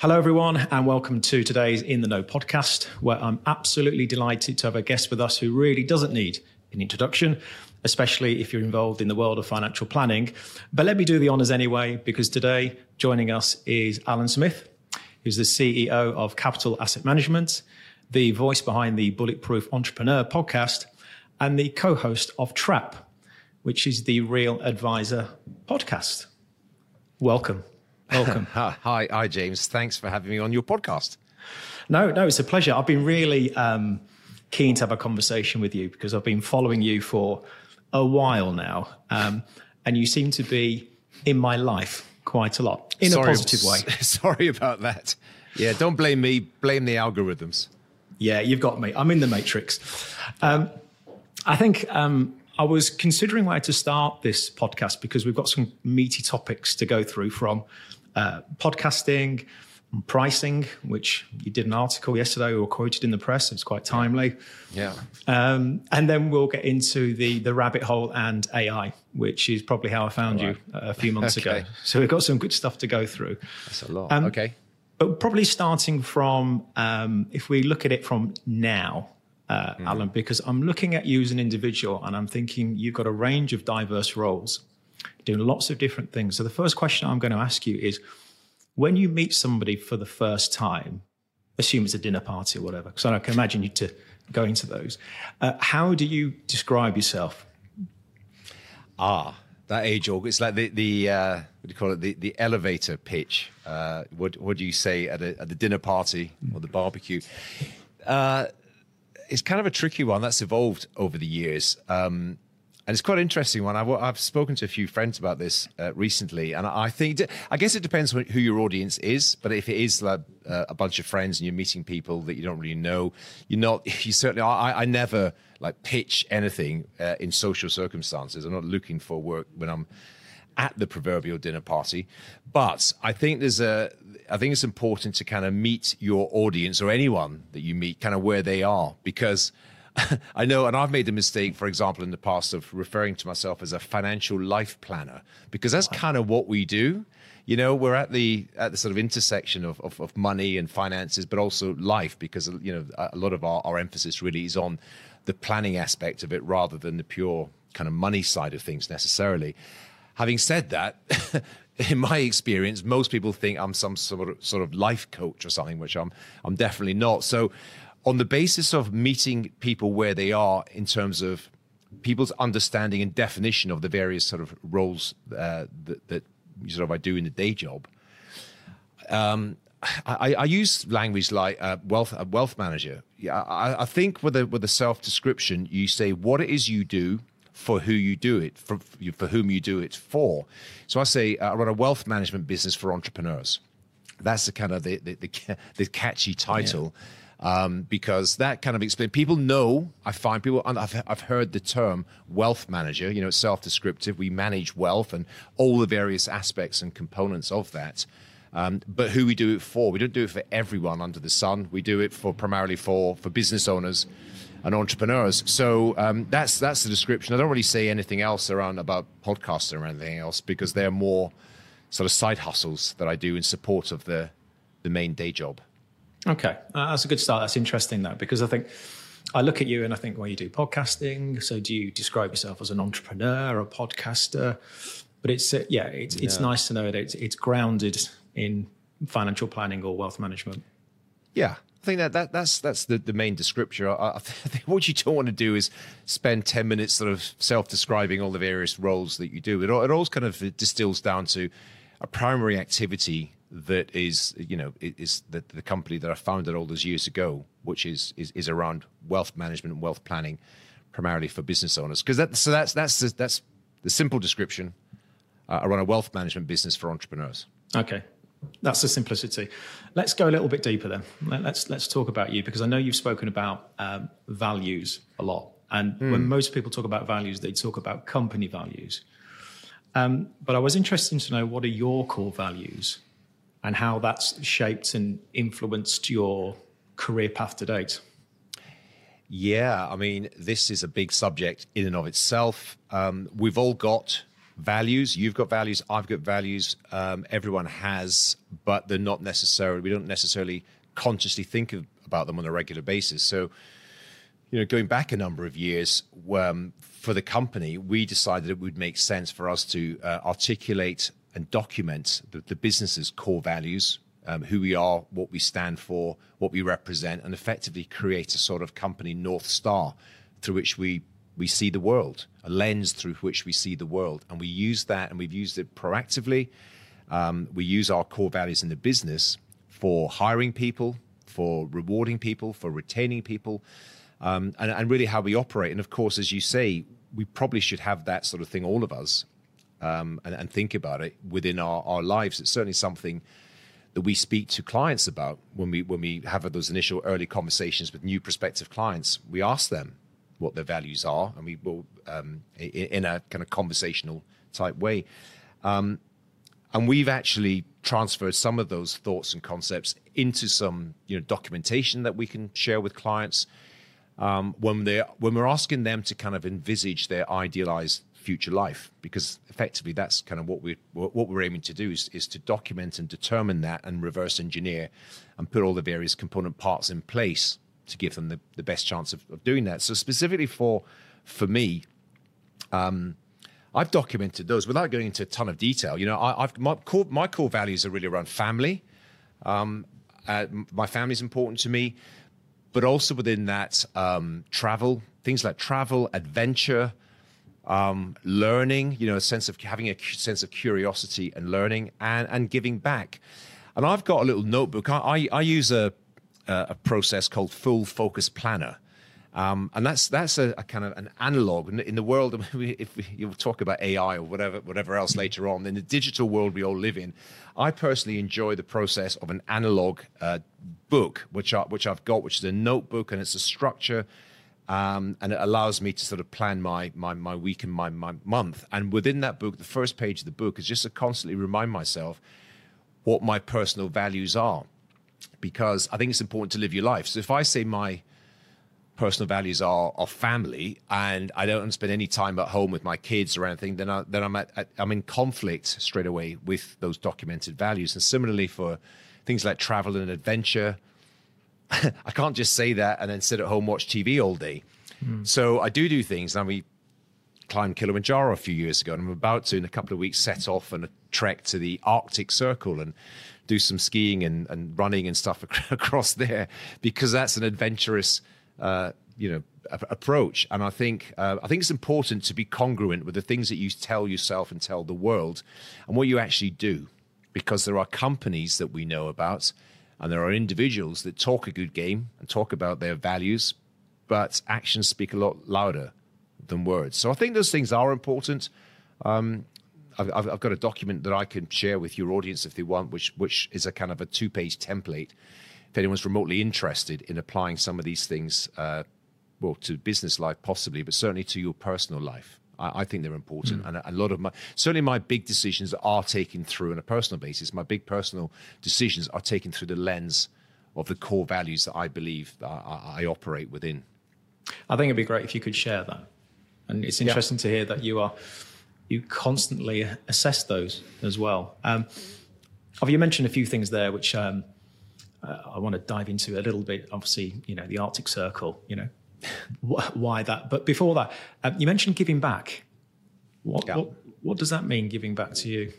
Hello, everyone, and welcome to today's In the Know podcast, where I'm absolutely delighted to have a guest with us who really doesn't need an introduction, especially if you're involved in the world of financial planning. But let me do the honors anyway, because today joining us is Alan Smith, who's the CEO of Capital Asset Management, the voice behind the Bulletproof Entrepreneur podcast, and the co host of Trap, which is the Real Advisor podcast. Welcome. Welcome. hi, hi, James. Thanks for having me on your podcast. No, no, it's a pleasure. I've been really um, keen to have a conversation with you because I've been following you for a while now, um, and you seem to be in my life quite a lot in sorry, a positive way. Sorry about that. Yeah, don't blame me. Blame the algorithms. Yeah, you've got me. I'm in the matrix. Um, I think um, I was considering where to start this podcast because we've got some meaty topics to go through from uh, podcasting, pricing, which you did an article yesterday or quoted in the press. It's quite timely. Yeah. Um, and then we'll get into the the rabbit hole and AI, which is probably how I found right. you a few months okay. ago. So we've got some good stuff to go through. That's a lot. Um, okay. But probably starting from, um, if we look at it from now, uh, mm. Alan, because I'm looking at you as an individual and I'm thinking you've got a range of diverse roles doing lots of different things. So the first question I'm going to ask you is when you meet somebody for the first time, assume it's a dinner party or whatever, because I can imagine you to go into those. Uh, how do you describe yourself? Ah, that age old. It's like the the uh, what do you call it? The the elevator pitch. Uh, what what do you say at a at the dinner party or the barbecue? Uh, it's kind of a tricky one that's evolved over the years. Um, and it's quite an interesting one. I've, I've spoken to a few friends about this uh, recently, and I think I guess it depends on who your audience is. But if it is like uh, a bunch of friends and you're meeting people that you don't really know, you're not. You certainly. I, I never like pitch anything uh, in social circumstances. I'm not looking for work when I'm at the proverbial dinner party. But I think there's a. I think it's important to kind of meet your audience or anyone that you meet, kind of where they are, because I know, and I've made the mistake, for example, in the past of referring to myself as a financial life planner because that's kind of what we do. You know, we're at the at the sort of intersection of, of, of money and finances, but also life because you know a lot of our, our emphasis really is on the planning aspect of it rather than the pure kind of money side of things necessarily. Having said that, in my experience, most people think I'm some sort of sort of life coach or something, which I'm I'm definitely not. So on the basis of meeting people where they are in terms of people's understanding and definition of the various sort of roles uh, that, that sort of I do in the day job. Um, I, I, use language like uh, wealth wealth manager. Yeah, I, I, think with a with a self description, you say what it is you do for who you do it for for whom you do it for. So I say uh, I run a wealth management business for entrepreneurs. That's the kind of the the, the, the catchy title. Yeah um, because that kind of explains. People know. I find people. and I've, I've heard the term wealth manager. You know, it's self-descriptive. We manage wealth and all the various aspects and components of that. Um, but who we do it for? We don't do it for everyone under the sun. We do it for primarily for for business owners and entrepreneurs. So um, that's that's the description. I don't really say anything else around about podcasting or anything else because they're more sort of side hustles that I do in support of the the main day job. Okay, uh, that's a good start. That's interesting though, because I think I look at you and I think, well, you do podcasting. So do you describe yourself as an entrepreneur, or a podcaster? But it's uh, yeah, it's yeah. it's nice to know that it's, it's grounded in financial planning or wealth management. Yeah, I think that, that that's that's the, the main description. I, I, think what you don't want to do is spend ten minutes sort of self-describing all the various roles that you do. It, it all kind of distills down to a primary activity that is you know is the, the company that I founded all those years ago, which is is, is around wealth management and wealth planning, primarily for business owners. Because that so that's that's the, that's the simple description. Uh, I run a wealth management business for entrepreneurs. Okay, that's the simplicity. Let's go a little bit deeper then. Let's let's talk about you because I know you've spoken about um, values a lot, and mm. when most people talk about values, they talk about company values. Um, but I was interested to know what are your core values and how that's shaped and influenced your career path to date. Yeah, I mean, this is a big subject in and of itself. Um, we've all got values. You've got values. I've got values. Um, everyone has, but they're not necessarily. We don't necessarily consciously think of, about them on a regular basis. So, you know, going back a number of years, um, for the company, we decided it would make sense for us to uh, articulate and document the, the business's core values, um, who we are, what we stand for, what we represent, and effectively create a sort of company north star through which we we see the world, a lens through which we see the world, and we use that, and we've used it proactively. Um, we use our core values in the business for hiring people, for rewarding people, for retaining people, um, and, and really how we operate. And of course, as you say, we probably should have that sort of thing, all of us, um, and, and, think about it within our, our lives. It's certainly something that we speak to clients about when we when we have those initial early conversations with new prospective clients. We ask them what their values are, and we will um, in, in, a kind of conversational type way. Um, and we've actually transferred some of those thoughts and concepts into some you know documentation that we can share with clients um, when they when we're asking them to kind of envisage their idealized future life because effectively that's kind of what we what we're aiming to do is, is to document and determine that and reverse engineer and put all the various component parts in place to give them the, the best chance of, of doing that so specifically for for me um, I've documented those without going into a ton of detail. You know, I, have my core, my core values are really around family. Um, uh, my family is important to me but also within that, um, travel, things like travel, adventure, um, learning, you know, a sense of having a sense of curiosity and learning and, and giving back. And I've got a little notebook. I, I, I use a, a process called Full Focus Planner. Um, and that's that's a, a, kind of an analog in, the world. If we, you talk about AI or whatever whatever else later on, in the digital world we all live in, I personally enjoy the process of an analog uh, book, which I, which I've got, which is a notebook, and it's a structure, um, and it allows me to sort of plan my my my week and my my month. And within that book, the first page of the book is just to constantly remind myself what my personal values are, because I think it's important to live your life. So if I say my personal values are of family and I don't spend any time at home with my kids or anything, then, I, then I'm, at, at, I'm in conflict straight away with those documented values. And similarly for things like travel and adventure, I can't just say that and then sit at home watch TV all day. Mm. So I do do things. And we climbed Kilimanjaro a few years ago, and I'm about to in a couple of weeks set off on a trek to the Arctic Circle and do some skiing and, and running and stuff across there because that's an adventurous uh, you know approach and i think uh, i think it's important to be congruent with the things that you tell yourself and tell the world and what you actually do because there are companies that we know about and there are individuals that talk a good game and talk about their values but actions speak a lot louder than words so i think those things are important um, I've, I've, got a document that I can share with your audience if they want, which which is a kind of a two-page template if anyone's remotely interested in applying some of these things, uh, well, to business life possibly, but certainly to your personal life. I, I think they're important, mm. and a, a, lot of my certainly my big decisions are taken through on a personal basis. My big personal decisions are taken through the lens of the core values that I believe that I, I operate within. I think it'd be great if you could share that, and it's interesting yeah. to hear that you are you constantly assess those as well. Um, have you mentioned a few things there which um, uh, I want to dive into a little bit. Obviously, you know, the Arctic Circle, you know, why that? But before that, um, you mentioned giving back. What, yeah. what, what does that mean, giving back to you?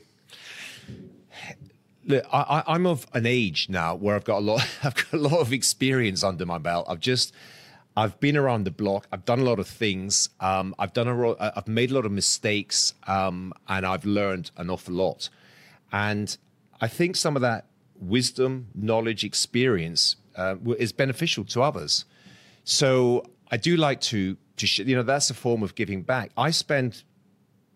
Look, I, am of an age now where I've got a lot. I've got a lot of experience under my belt. I've just, I've been around the block. I've done a lot of things. Um, I've done a, I've made a lot of mistakes, um, and I've learned an awful lot. And I think some of that wisdom, knowledge, experience uh, is beneficial to others. So I do like to, to you know, that's a form of giving back. I spend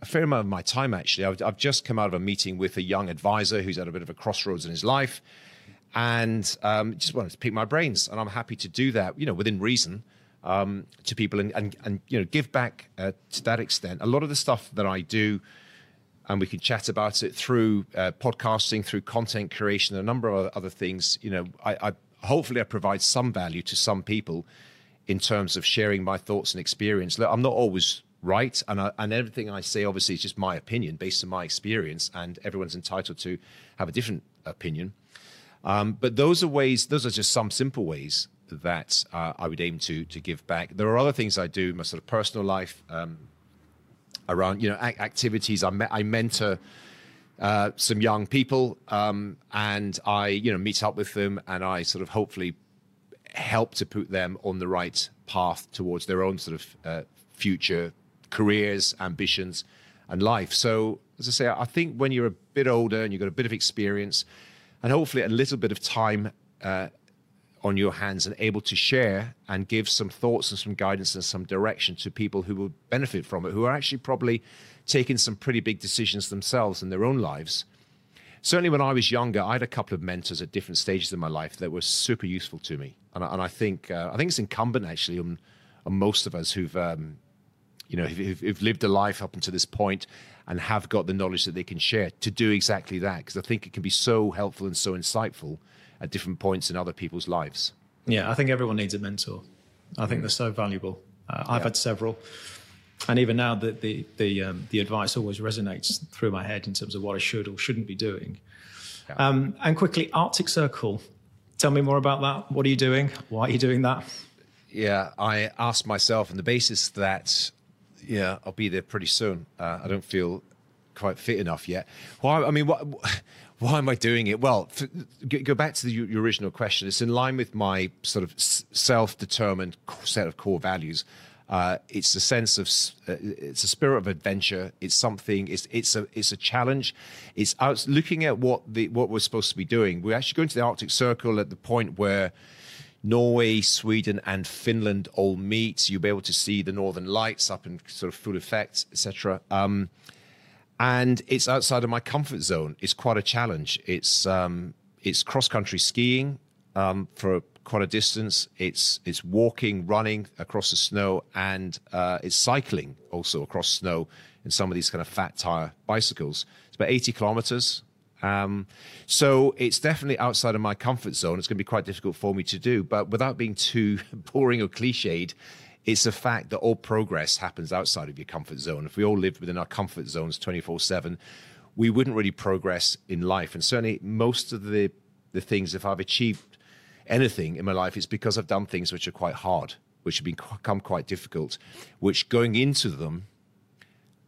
a fair amount of my time actually. I've, I've, just come out of a meeting with a young advisor who's at a bit of a crossroads in his life, and um, just wanted to pick my brains, and I'm happy to do that, you know, within reason. Um, to people and, and, and you know give back uh, to that extent. A lot of the stuff that I do and we can chat about it through uh, podcasting, through content creation, a number of other things. You know, I, I hopefully I provide some value to some people in terms of sharing my thoughts and experience. I'm not always right. And, I, and everything I say, obviously, is just my opinion based on my experience, and everyone's entitled to have a different opinion. Um, but those are ways, those are just some simple ways that uh, I would aim to to give back. There are other things I do in my sort of personal life um, around, you know, activities. I, me- I mentor uh, some young people, um, and I, you know, meet up with them, and I sort of hopefully help to put them on the right path towards their own sort of uh, future careers, ambitions, and life. So, as I say, I think when you're a bit older and you've got a bit of experience, and hopefully a little bit of time uh, on your hands, and able to share and give some thoughts and some guidance and some direction to people who will benefit from it, who are actually probably taking some pretty big decisions themselves in their own lives. Certainly, when I was younger, I had a couple of mentors at different stages in my life that were super useful to me, and I, and I think uh, I think it's incumbent actually on, on most of us who've um, you know, who've, who've lived a life up until this point and have got the knowledge that they can share to do exactly that. Because I think it can be so helpful and so insightful at different points in other people's lives. Yeah, I think everyone needs a mentor. I think they're so valuable. Uh, I've had several, and even now, the the the, um, the advice always resonates through my head in terms of what I should or shouldn't be doing. Um, and quickly, Arctic Circle. Tell me more about that. What are you doing? Why are you doing that? Yeah, I asked myself on the basis that, yeah, I'll be there pretty soon. Uh, I don't feel quite fit enough yet. Why? I mean, what? Why am I doing it? Well, f- go back to the, your original question. It's in line with my sort of s- self-determined set of core values. Uh, it's a sense of uh, it's a spirit of adventure. It's something. It's it's a it's a challenge. It's out looking at what the what we're supposed to be doing. We're actually going to the Arctic Circle at the point where Norway, Sweden, and Finland all meet. You'll be able to see the Northern Lights up in sort of full effect, etc. Um, and it's outside of my comfort zone. It's quite a challenge. It's um, it's cross country skiing um, for quite a distance. It's it's walking, running across the snow, and uh, it's cycling also across snow in some of these kind of fat tire bicycles. It's about eighty kilometers. Um, so it's definitely outside of my comfort zone. It's going to be quite difficult for me to do, but without being too boring or cliched, it's a fact that all progress happens outside of your comfort zone. If we all lived within our comfort zones 24 7, we wouldn't really progress in life. And certainly, most of the, the things, if I've achieved anything in my life, it's because I've done things which are quite hard, which have become quite difficult, which going into them,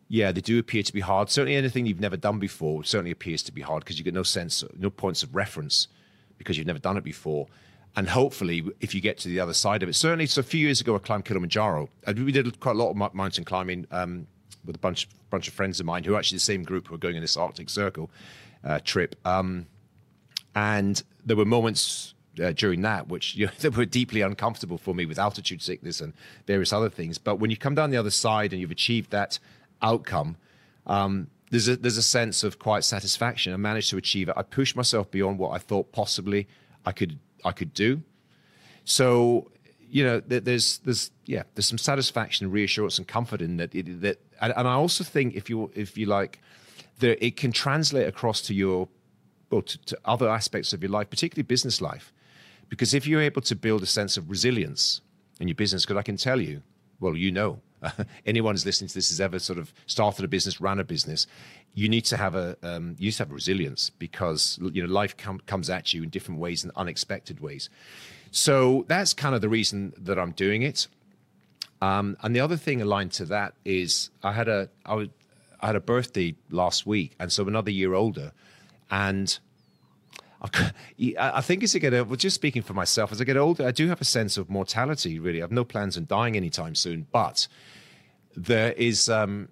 yeah, they do appear to be hard. Certainly, anything you've never done before certainly appears to be hard because you get no sense, no points of reference because you've never done it before. And hopefully, if you get to the other side of it, certainly, so a few years ago, I climbed Kilimanjaro. And we did quite a lot of mountain climbing um, with a bunch, bunch of friends of mine who are actually the same group who are going in this Arctic Circle uh, trip. Um, and there were moments uh, during that which you know, that were deeply uncomfortable for me with altitude sickness and various other things. But when you come down the other side and you've achieved that outcome, um, there's a there's a sense of quite satisfaction. I managed to achieve it. I pushed myself beyond what I thought possibly I could I could do. So you know, there's there's yeah, there's some satisfaction, reassurance, and comfort in that. That and I also think if you if you like, that it can translate across to your well to, to other aspects of your life, particularly business life, because if you're able to build a sense of resilience in your business, because I can tell you, well, you know, anyone who's listening to this has ever sort of started a business, ran a business, you need to have a um, you need to have resilience because you know life com- comes at you in different ways and unexpected ways. So that's kind of the reason that I'm doing it. Um, and the other thing aligned to that is I had a I, was, I had a birthday last week, and so I'm another year older, and I think as I get older, well, just speaking for myself, as I get older, I do have a sense of mortality. Really, I have no plans on dying anytime soon, but there is um,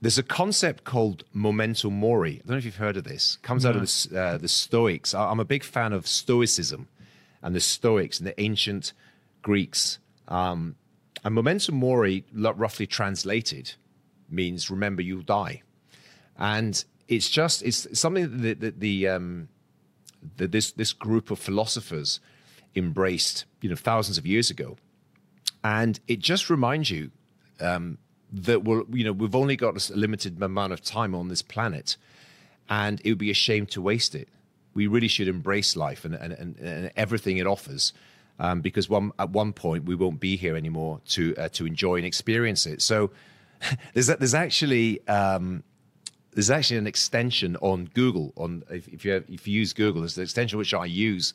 there's a concept called memento mori. I don't know if you've heard of this. It comes no. out of the, uh, the Stoics. I'm a big fan of Stoicism and the Stoics and the ancient Greeks. Um, and memento mori, roughly translated, means remember you'll die. And it's just it's something that, that the um, that this this group of philosophers embraced, you know, thousands of years ago, and it just reminds you um, that we're you know we've only got a limited amount of time on this planet, and it would be a shame to waste it. We really should embrace life and and, and, and everything it offers. Um, because one, at one point we won't be here anymore to uh, to enjoy and experience it. So there's there's actually um, there's actually an extension on Google. On if, if you have, if you use Google, there's an extension which I use,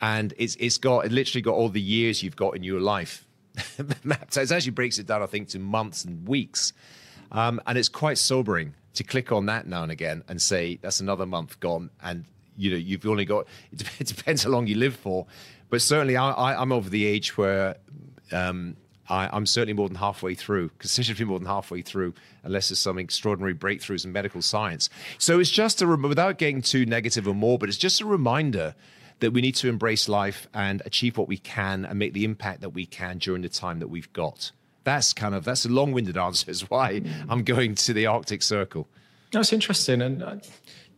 and it's it's got it literally got all the years you've got in your life mapped. So it actually breaks it down, I think, to months and weeks, um, and it's quite sobering to click on that now and again and say that's another month gone, and you know you've only got it depends how long you live for, but certainly I, I, I'm over the age where. Um, I, am certainly more than halfway through, considerably more than halfway through, unless there's some extraordinary breakthroughs in medical science. So it's just a, without getting too negative or morbid, it's just a reminder that we need to embrace life and achieve what we can and make the impact that we can during the time that we've got. That's kind of, that's a long winded answer, is why I'm going to the Arctic Circle. That's interesting. And uh,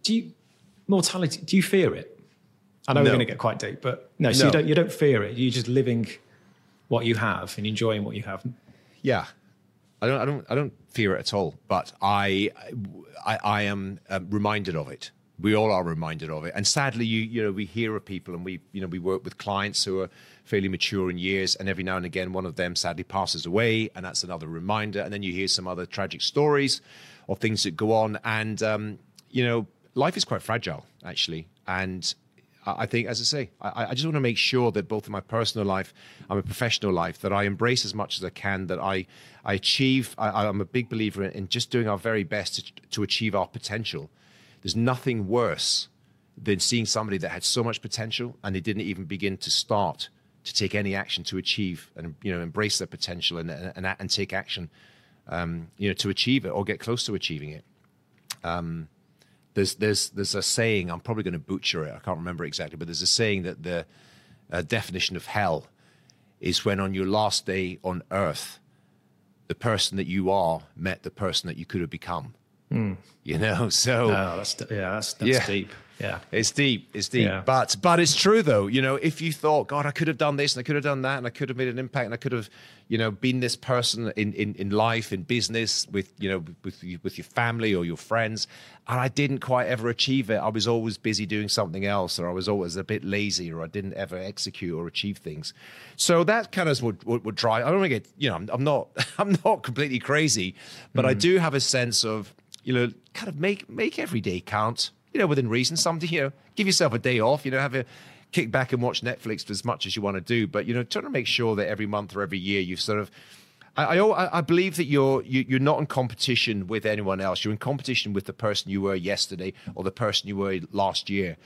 do you, mortality, do you fear it? I know no. we're going to get quite deep, but no, so no. you don't you don't fear it. You're just living what you have and enjoying what you have. Yeah, I don't, I don't, I don't fear it at all. But I, I, I am um, reminded of it. We all are reminded of it. And sadly, you, you know, we hear of people, and we, you know, we work with clients who are fairly mature in years, and every now and again, one of them sadly passes away, and that's another reminder. And then you hear some other tragic stories of things that go on, and um, you know, life is quite fragile, actually, and I think, as I say, I, I, just want to make sure that both in my personal life and my professional life, that I embrace as much as I can, that I, I achieve. I, am a big believer in, in, just doing our very best to, to achieve our potential. There's nothing worse than seeing somebody that had so much potential and they didn't even begin to start to take any action to achieve and you know embrace their potential and and, and take action, um, you know, to achieve it or get close to achieving it. Um, there's there's there's a saying I'm probably going to butcher it. I can't remember exactly, but there's a saying that the uh, definition of hell is when on your last day on earth, the person that you are met the person that you could have become. Mm. You know, so no, that's yeah, that's, that's yeah. deep. Yeah, it's deep. It's deep. Yeah. But but it's true though. You know, if you thought, God, I could have done this and I could have done that and I could have made an impact and I could have, you know, been this person in in, in life, in business, with you know, with with your family or your friends, and I didn't quite ever achieve it. I was always busy doing something else, or I was always a bit lazy, or I didn't ever execute or achieve things. So that kind of would would, would drive. I don't want to get, you know, I'm, I'm not I'm not completely crazy, but mm. I do have a sense of, you know, kind of make make every day count you know, within reason. Something, you know, give yourself a day off. You know, have a kick back and watch Netflix as much as you want to do. But you know, trying to make sure that every month or every year you sort of. I, I, I believe that you're you, are you are not in competition with anyone else. You're in competition with the person you were yesterday or the person you were last year.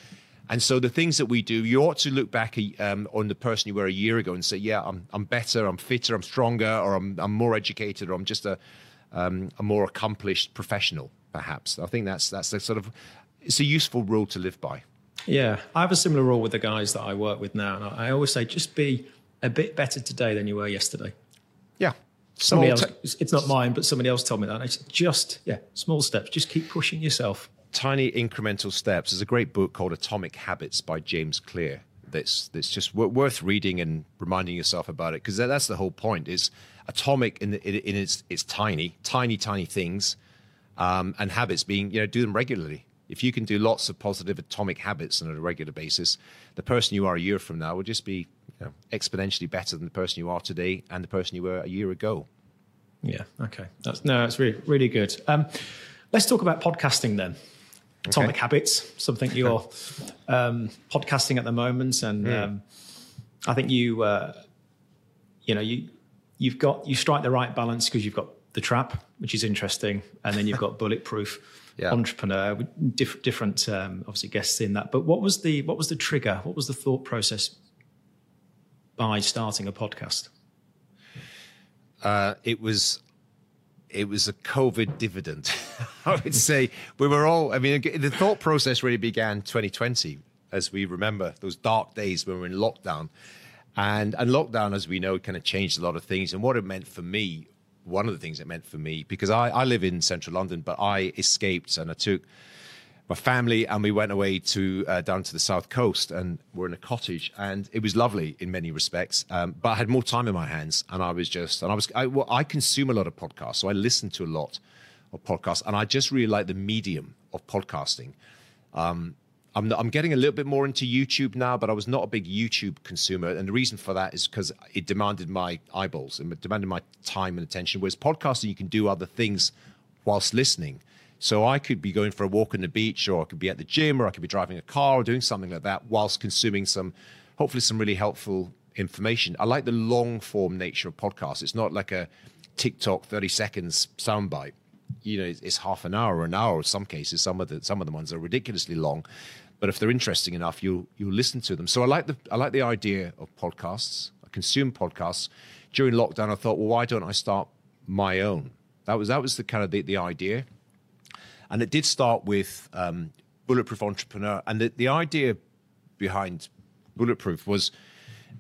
And so the things that we do, you ought to look back um, on the person you were a year ago and say, yeah, I'm, I'm better, I'm fitter, I'm stronger, or I'm, I'm more educated, or I'm just a, um, a more accomplished professional, perhaps. I think that's that's the sort of it's a useful rule to live by. Yeah, I have a similar rule with the guys that I work with now, and I always say just be a bit better today than you were yesterday. Yeah. Somebody else, t- it's not mine, but somebody else told me that. It's just, yeah, small steps. Just keep pushing yourself. Tiny incremental steps. There's a great book called Atomic Habits by James Clear. That's that's just worth reading and reminding yourself about it because that's the whole point. Is atomic in, the, in its it's tiny, tiny, tiny things, um, and habits being you know do them regularly if you can do lots of positive atomic habits on a regular basis, the person you are a year from now will just be you know, exponentially better than the person you are today and the person you were a year ago. Yeah. Okay. That's, no, that's really really good. Um, let's talk about podcasting then. Atomic okay. habits, something you're um, podcasting at the moment, and mm. um, I think you, uh, you know, you you've got you strike the right balance because you've got the trap, which is interesting, and then you've got bulletproof yeah. entrepreneur, diff- different um, obviously guests in that. But what was the what was the trigger? What was the thought process by starting a podcast? Uh, it was it was a COVID dividend. I would say we were all. I mean, the thought process really began 2020, as we remember those dark days when we were in lockdown, and and lockdown, as we know, kind of changed a lot of things. And what it meant for me one of the things it meant for me because I, I live in central London, but I escaped and I took my family and we went away to uh, down to the south coast and we're in a cottage and it was lovely in many respects um, but i had more time in my hands and i was just and i was I, well, I consume a lot of podcasts so i listen to a lot of podcasts and i just really like the medium of podcasting. Um, I'm, I'm getting a little bit more into YouTube now, but I was not a big YouTube consumer. And the reason for that is because it demanded my eyeballs and demanded my time and attention. Whereas podcasting, you can do other things whilst listening. So I could be going for a walk on the beach, or I could be at the gym, or I could be driving a car, or doing something like that, whilst consuming some, hopefully, some really helpful information. I like the long form nature of podcasts. It's not like a TikTok 30 seconds soundbite. You know, it's, it's half an hour or an hour in some cases. Some of the some of the ones are ridiculously long. But if they're interesting enough, you'll you'll listen to them. So I like the I like the idea of podcasts. I consume podcasts. During lockdown, I thought, well, why don't I start my own? That was that was the kind of the, the idea, and it did start with um, Bulletproof Entrepreneur. And the, the idea behind Bulletproof was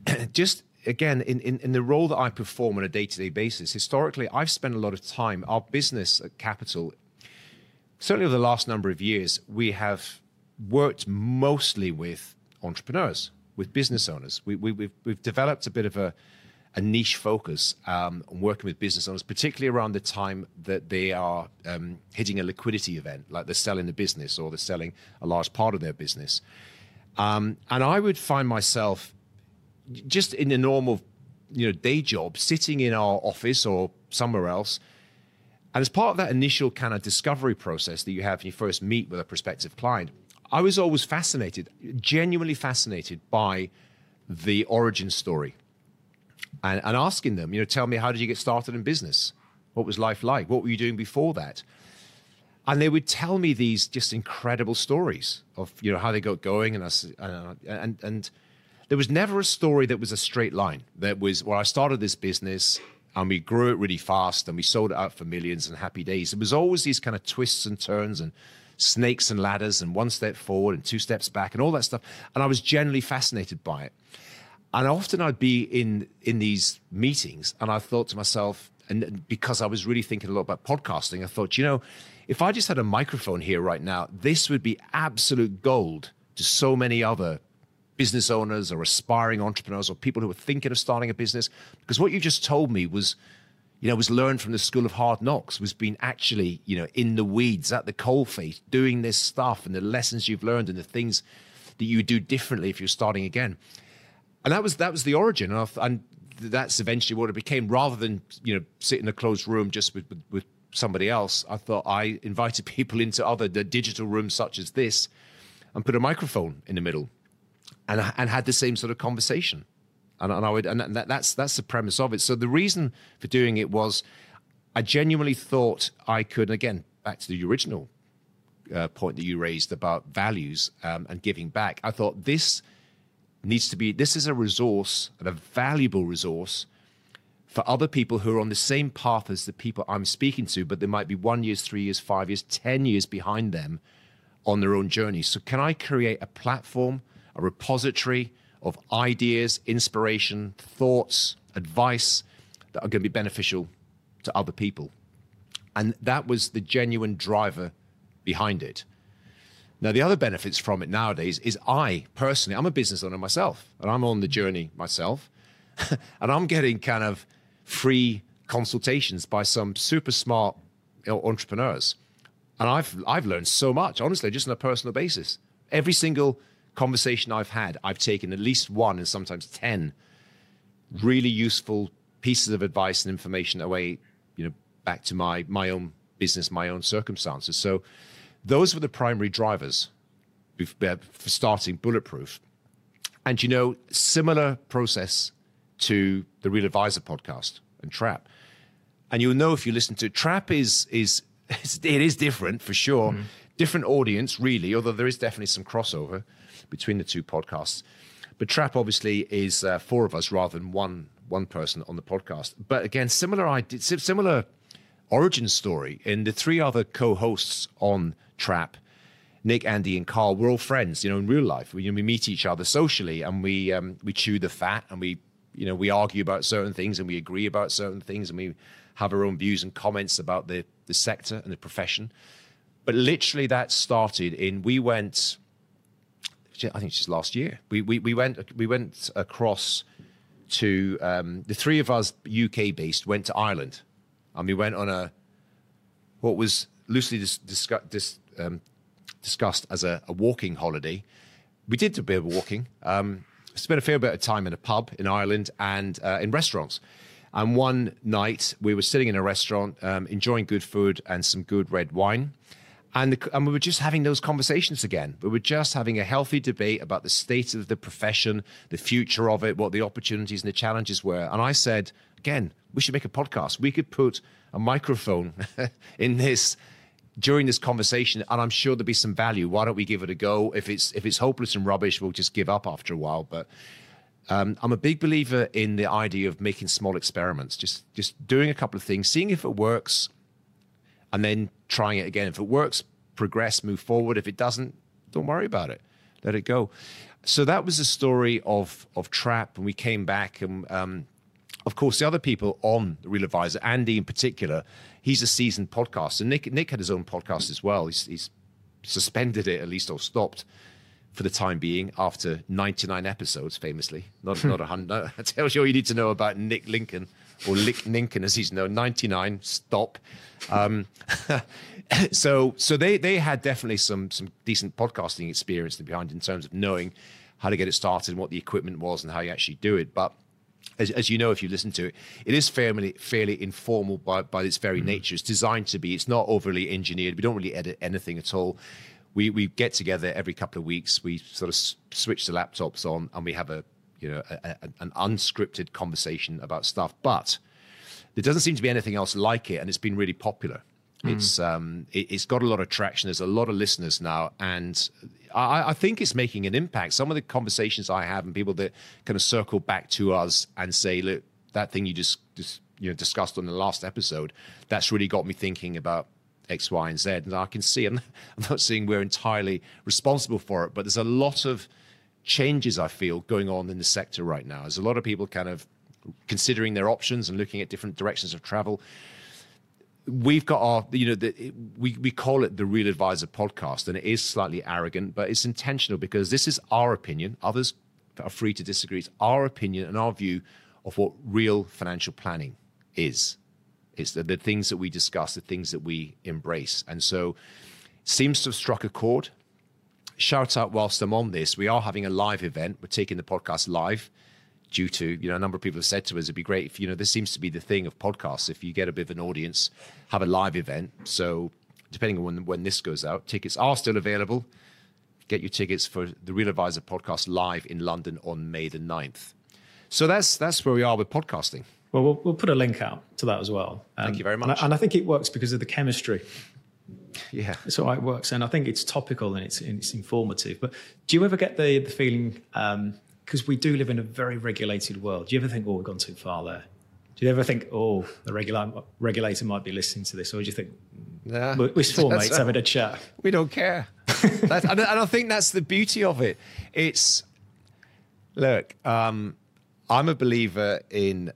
just again in, in, in the role that I perform on a day to day basis. Historically, I've spent a lot of time. Our business at Capital, certainly over the last number of years, we have worked mostly with entrepreneurs, with business owners. We, we, we've, we've developed a bit of a, a niche focus um, on working with business owners, particularly around the time that they are um, hitting a liquidity event, like they're selling the business or they're selling a large part of their business. Um, and I would find myself just in a normal, you know, day job, sitting in our office or somewhere else. And as part of that initial kind of discovery process that you have when you first meet with a prospective client, I was always fascinated, genuinely fascinated by the origin story and, and asking them, you know, tell me, how did you get started in business? What was life like? What were you doing before that? And they would tell me these just incredible stories of, you know, how they got going. And, I, uh, and, and there was never a story that was a straight line. That was, well, I started this business and we grew it really fast and we sold it out for millions and happy days. It was always these kind of twists and turns and snakes and ladders and one step forward and two steps back and all that stuff. And I was generally fascinated by it. And often I'd be in in these meetings and I thought to myself, and because I was really thinking a lot about podcasting, I thought, you know, if I just had a microphone here right now, this would be absolute gold to so many other business owners or aspiring entrepreneurs or people who are thinking of starting a business. Because what you just told me was you know, was learned from the school of hard knocks, was being actually, you know, in the weeds at the coalface, doing this stuff and the lessons you've learned and the things that you would do differently if you're starting again. And that was that was the origin, and, and that's eventually what it became. Rather than you know sit in a closed room just with, with, with somebody else, I thought I invited people into other the digital rooms such as this, and put a microphone in the middle, and and had the same sort of conversation and, and I would, and that, that's that's the premise of it. So the reason for doing it was, I genuinely thought I could. Again, back to the original uh, point that you raised about values um, and giving back. I thought this needs to be. This is a resource, and a valuable resource for other people who are on the same path as the people I'm speaking to, but they might be one years, three years, five years, ten years behind them on their own journey. So, can I create a platform, a repository? Of ideas, inspiration, thoughts, advice that are going to be beneficial to other people. And that was the genuine driver behind it. Now, the other benefits from it nowadays is I personally, I'm a business owner myself, and I'm on the journey myself, and I'm getting kind of free consultations by some super smart entrepreneurs. And I've, I've learned so much, honestly, just on a personal basis. Every single conversation I've had, I've taken at least one and sometimes 10 really useful pieces of advice and information away, you know, back to my, my own business, my own circumstances. So those were the primary drivers uh, for starting Bulletproof. And, you know, similar process to the Real Advisor podcast and Trap. And you'll know if you listen to Trap is, is, it is different for sure. Mm. Different audience, really, although there is definitely some crossover between the two podcasts. But Trap obviously is uh, four of us rather than one one person on the podcast. But again, similar idea, similar origin story. In the three other co-hosts on Trap, Nick, Andy, and Carl, we're all friends. You know, in real life, we, you know, we meet each other socially, and we um, we chew the fat, and we you know we argue about certain things, and we agree about certain things, and we have our own views and comments about the the sector and the profession. But literally, that started in we went I think it's just last year. We we, we went we went across to um, the three of us UK based went to Ireland, and we went on a what was loosely dis, dis, um, discussed as a, a walking holiday. We did a bit of walking. Um, spent a fair bit of time in a pub in Ireland and uh, in restaurants. And one night we were sitting in a restaurant, um, enjoying good food and some good red wine. And, the, and we were just having those conversations again. We were just having a healthy debate about the state of the profession, the future of it, what the opportunities and the challenges were. And I said, again, we should make a podcast. We could put a microphone in this during this conversation, and I'm sure there'll be some value. Why don't we give it a go? If it's if it's hopeless and rubbish, we'll just give up after a while. But um, I'm a big believer in the idea of making small experiments, just just doing a couple of things, seeing if it works, and then trying it again. If it works, progress, move forward. If it doesn't, don't worry about it. Let it go. So that was the story of of Trap, and we came back and. Um, of course, the other people on the Real Advisor, Andy in particular, he's a seasoned podcaster. Nick Nick had his own podcast as well. He's, he's suspended it at least or stopped for the time being after 99 episodes, famously. Not not a hundred. That tells you all you need to know about Nick Lincoln or Lick Lincoln, as he's known. 99, stop. Um, so so they they had definitely some some decent podcasting experience behind in terms of knowing how to get it started and what the equipment was and how you actually do it. But as, as, you know, if you listen to it, it is fairly fairly informal by, by its very mm-hmm. nature. It's designed to be. It's not overly engineered. We don't really edit anything at all. We we get together every couple of weeks. We sort of s- switch the laptops on, and we have a you know a, a, an unscripted conversation about stuff. But there doesn't seem to be anything else like it, and it's been really popular. Mm. It's um, it, has got a lot of traction. There's a lot of listeners now, and I, I, think it's making an impact. Some of the conversations I have and people that kind of circle back to us and say, "Look, that thing you just, just you know discussed on the last episode, that's really got me thinking about X, Y, and Z." And I can see, I'm, I'm not saying we're entirely responsible for it, but there's a lot of changes I feel going on in the sector right now. There's a lot of people kind of considering their options and looking at different directions of travel we've got our you know the, we we call it the real advisor podcast and it is slightly arrogant but it's intentional because this is our opinion. Others are free to disagree. It's our opinion and our view of what real financial planning is. It's the, the things that we discuss the things that we embrace. And so seems to have struck a chord shout out whilst i'm on this we are having a live event. We're taking the podcast live due to you know a number of people have said to us it'd be great if you know this seems to be the thing of podcasts. If you get a bit of an audience have a live event. So depending on when, when this goes out tickets are still available. Get your tickets for the real advisor podcast live in london on may the 9th so that's that's where we are with podcasting. Well we'll, we'll put a link out to that as well. Um, thank you very much and I, and I, think it works because of the chemistry yeah so it works and i think it's topical and it's, it's informative but do you ever get the, the feeling um, because we do live in a very regulated world. Do you ever think, oh, we've gone too far there? Do you ever think, oh, the regulator, regulator might be listening to this? Or do you think, nah, we're, four mates having a chat? We don't care. and I think that's the beauty of it. It's, look, um, I'm a believer in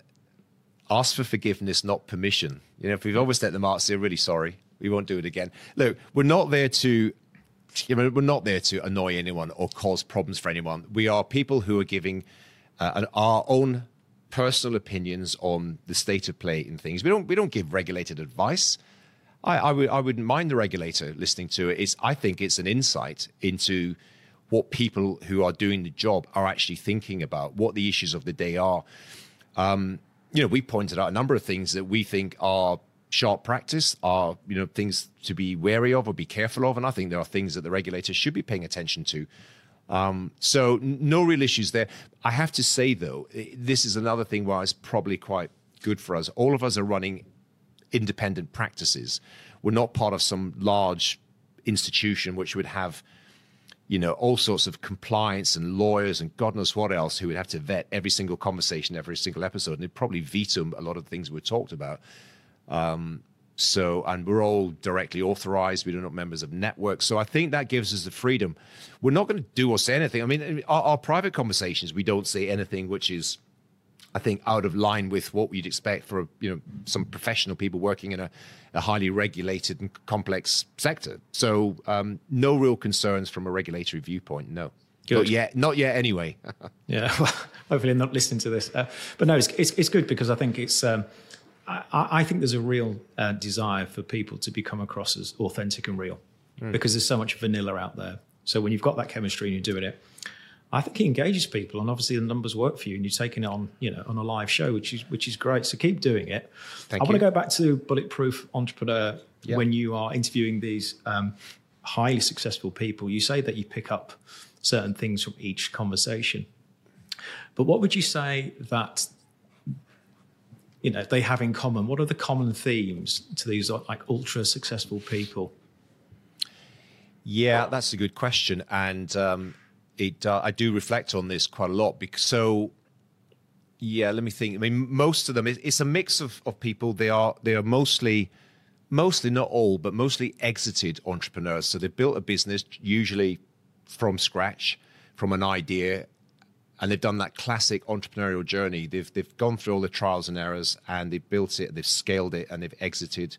ask for forgiveness, not permission. You know, if we've overstepped the mark, say, really sorry. We won't do it again. Look, we're not there to you know, we're not there to annoy anyone or cause problems for anyone. We are people who are giving uh, our own personal opinions on the state of play in things. We don't we don't give regulated advice. I, I would I wouldn't mind the regulator listening to it. It's I think it's an insight into what people who are doing the job are actually thinking about, what the issues of the day are. Um, you know, we pointed out a number of things that we think are sharp practice are you know things to be wary of or be careful of and i think there are things that the regulators should be paying attention to. Um, so no real issues there. I have to say though this is another thing where it's probably quite good for us. All of us are running independent practices. We're not part of some large institution which would have you know all sorts of compliance and lawyers and god knows what else who would have to vet every single conversation every single episode and they'd probably veto a lot of the things we talked about um, so, and we're all directly authorized. We're not members of networks. So I think that gives us the freedom. We're not going to do or say anything. I mean, our, our, private conversations, we don't say anything which is, I think, out of line with what you'd expect for, you know, some professional people working in a, a highly regulated and complex sector. So um, no real concerns from a regulatory viewpoint, no. Good. Not yet, not yet anyway. yeah, well, hopefully not listening to this. Uh, but no, it's, it's, it's, good because I think it's... Um, I, I think there's a real uh, desire for people to become across as authentic and real. mm. because there's so much vanilla out there. So when you've got that chemistry and you're doing it, I think it engages people, and obviously the numbers work for you, and you're taking it on, you know, on a live show, which is which is great. So keep doing it. Thank I want to go back to bulletproof entrepreneur yep. when you are interviewing these um, highly successful people. You say that you pick up certain things from each conversation, but what would you say that you know they have in common? What are the common themes to these like ultra successful people? Yeah, that's a good question, and um, it uh, I do reflect on this quite a lot because so yeah, let me think. I mean, most of them it's a mix of, of people. They are they are mostly mostly not all, but mostly exited entrepreneurs. So they built a business usually from scratch, from an idea, and they've done that classic entrepreneurial journey. They've they've gone through all the trials and errors, and they've built it, they've scaled it, and they've exited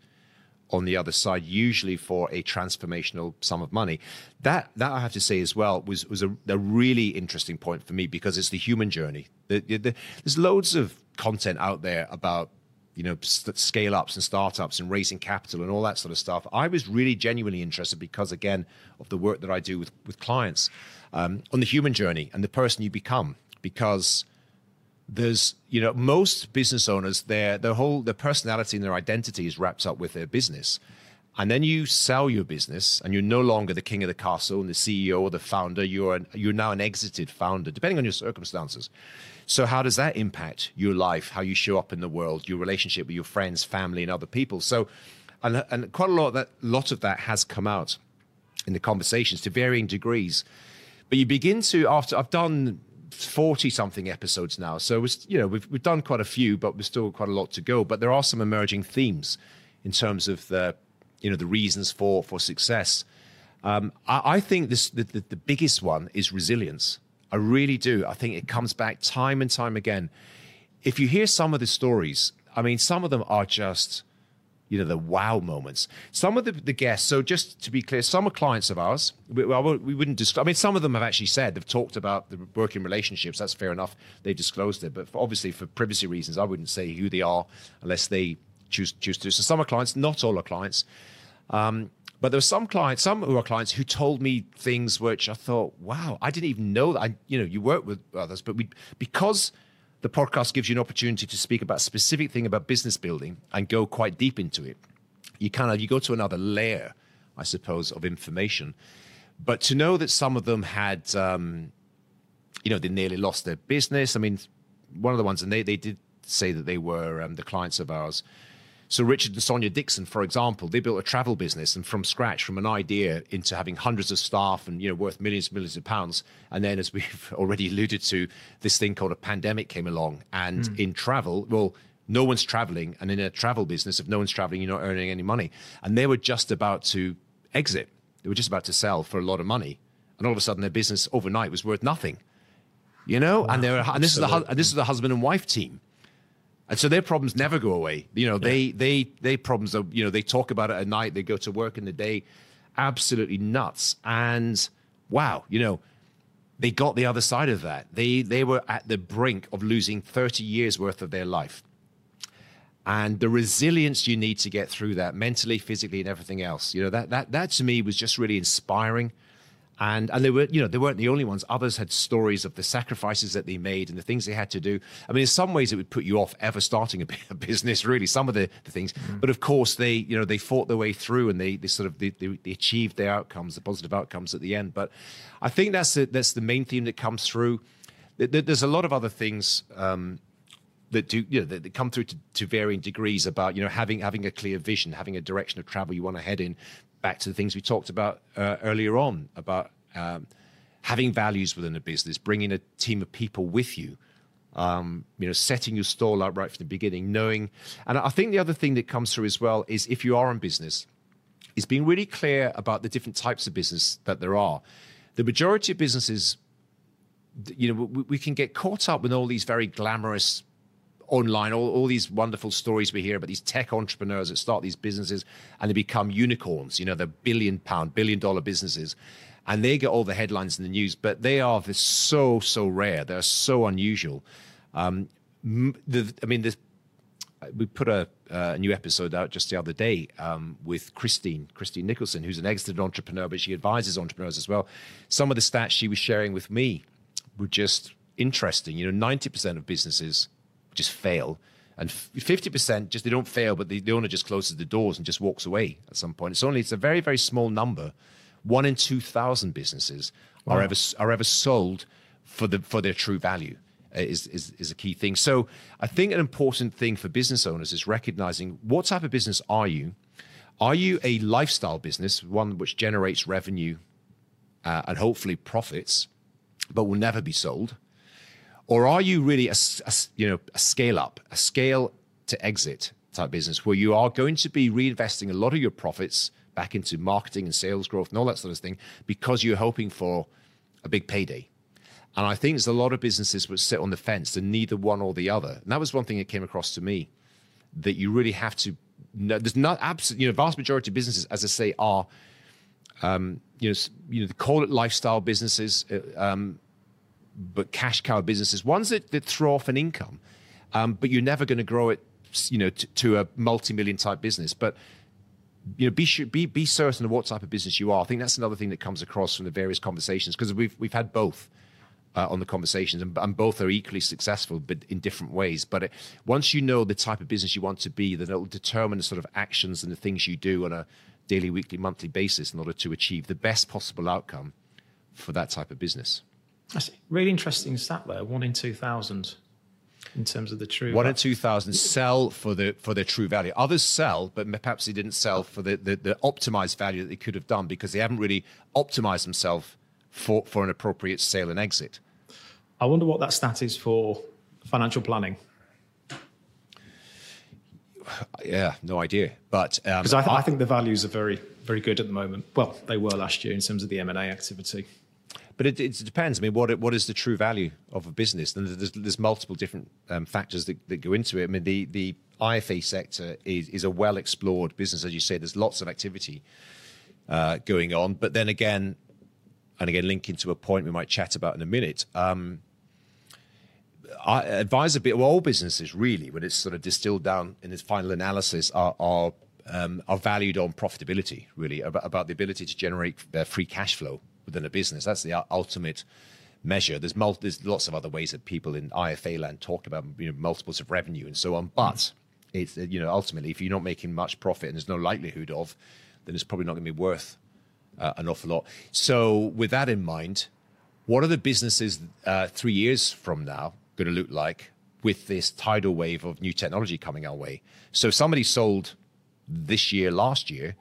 on the other side, usually for a transformational sum of money. That that I have to say as well was was a, a really interesting point for me because it's the human journey. The, the, there's loads of content out there about you know scale ups and startups and raising capital and all that sort of stuff. I was really genuinely interested because again of the work that I do with with clients um, on the human journey and the person you become because there's you know most business owners their their whole their personality and their identity is wrapped up with their business. And then you sell your business and you're no longer the king of the castle and the ceo or the founder. You're an, you're now an exited founder depending on your circumstances. So how does that impact your life how you show up in the world your relationship with your friends family and other people? So and, and quite a lot of that lot of that has come out in the conversations to varying degrees but you begin to after i've done 40 something episodes now. So it's, you know, we've, we've done quite a few, but we've still quite a lot to go. But there are some emerging themes in terms of the, you know, the reasons for, for success. Um, I, I, think this, the, the, the biggest one is resilience. I really do. I think it comes back time and time again. If you hear some of the stories, I mean, some of them are just, you know, the wow moments. Some of the, the guests, so just to be clear, some are clients of ours. We, we wouldn't disclose, I mean, some of them have actually said, they've talked about the working relationships. That's fair enough. They've disclosed it. But for, obviously, for privacy reasons, I wouldn't say who they are unless they choose, choose to. So some are clients, not all are clients. Um, but there were some clients, some who are clients who told me things which I thought, wow, I didn't even know that. I, you know, you work with others, but we, because – the podcast gives you an opportunity to speak about a specific thing about business building and go quite deep into it. You kind of you go to another layer, I suppose, of information. But to know that some of them had, um, you know, they nearly lost their business. I mean, one of the ones, and they they did say that they were um, the clients of ours so Richard and Sonia Dixon, for example, they built a travel business and from scratch, from an idea into having hundreds of staff and you know worth millions and millions of pounds. And then, as we've already alluded to, this thing called a pandemic came along. And mm. in travel, well, no one's traveling, and in a travel business, if no one's traveling, you're not earning any money. And they were just about to exit. They were just about to sell for a lot of money, and all of a sudden, their business overnight was worth nothing. You know, wow, and they were, and this is the and this is the husband and wife team and so their problems never go away. You know, they they they problems are you know they talk about it at night, they go to work in the day, absolutely nuts. And wow, you know, they got the other side of that. They they were at the brink of losing 30 years worth of their life. And the resilience you need to get through that mentally, physically, and everything else. You know, that that that to me was just really inspiring and and they were you know they weren't the only ones. Others had stories of the sacrifices that they made and the things they had to do. I mean in some ways it would put you off ever starting a, business really some of the, the things. Mm-hmm. but of course they you know they fought their way through and they, they sort of they, they, they, achieved their outcomes the positive outcomes at the end. But i think that's the, that's the main theme that comes through. There's a lot of other things um, that do you know that, that come through to, to, varying degrees about you know having having a clear vision having a direction of travel you want to head in back to the things we talked about uh, earlier on about um, having values within a business, bringing a team of people with you, um, you know, setting your stall up right from the beginning, knowing. And I think the other thing that comes through as well is if you are in business, is being really clear about the different types of business that there are. The majority of businesses, you know, we, we can get caught up with all these very glamorous online, all, all these wonderful stories we hear about these tech entrepreneurs that start these businesses and they become unicorns, you know, they're billion pound, billion dollar businesses. And they get all the headlines in the news, but they are so, so rare. They're so unusual. Um, the, I mean, we put a, new episode out just the other day um, with Christine, Christine Nicholson, who's an exited entrepreneur, but she advises entrepreneurs as well. Some of the stats she was sharing with me were just interesting. You know, 90% of businesses just fail. And 50% just they don't fail, but the, the owner just closes the doors and just walks away at some point. It's only it's a very very small number. One in two thousand businesses wow. are ever are ever sold for the for their true value. Uh, is, is, is a key thing. So I think an important thing for business owners is recognizing what type of business are you? Are you a lifestyle business, one which generates revenue uh, and hopefully profits, but will never be sold? Or are you really a, a, you know, a scale up, a scale to exit type business where you are going to be reinvesting a lot of your profits back into marketing and sales growth and all that sort of thing because you're hoping for a big payday? And I think there's a lot of businesses which sit on the fence and neither one or the other. And that was one thing that came across to me that you really have to know. There's not absolutely, you know, vast majority of businesses, as I say, are, um, you know, you know, call it lifestyle businesses, uh, um, but cash cow businesses, ones that, that throw off an income, um, but you're never going to grow it, you know, to, to a multi-million type business. But you know, be sure, be be certain of what type of business you are. I think that's another thing that comes across from the various conversations because we've we've had both uh, on the conversations, and, and, both are equally successful, but in different ways. But it, once you know the type of business you want to be, then it'll determine the sort of actions and the things you do on a daily, weekly, monthly basis in order to achieve the best possible outcome for that type of business. That's really interesting stat there. One in two thousand in terms of the true one in two thousand sell for the for their true value. Others sell, but perhaps they didn't sell for the, the, the optimized value that they could have done because they haven't really optimized themselves for, for an appropriate sale and exit. I wonder what that stat is for financial planning. Yeah, no idea. But because um, I, th- I, think the values are very, very good at the moment. Well, they were last year in terms of the M and A activity. But it, it, depends. I mean, what what is the true value of a business? And there's, there's multiple different um, factors that, that go into it. I mean, the the IFA sector is is a well explored business, as you say. There's lots of activity uh, going on. But then again, and again, linking to a point we might chat about in a minute. Um, I advise a bit. Well, all businesses really, when it's sort of distilled down in its final analysis, are are, um, are valued on profitability. Really, about, about the ability to generate uh, free cash flow within a business. That's the ultimate measure. There's mul- there's lots of other ways that people in IFA land talk about you know, multiples of revenue and so on. But it's you know ultimately, if you're not making much profit and there's no likelihood of, then it's probably not going to be worth uh, an awful lot. So, with that in mind, what are the businesses uh, three years from now going to look like with this tidal wave of new technology coming our way? So, somebody sold this year, last year,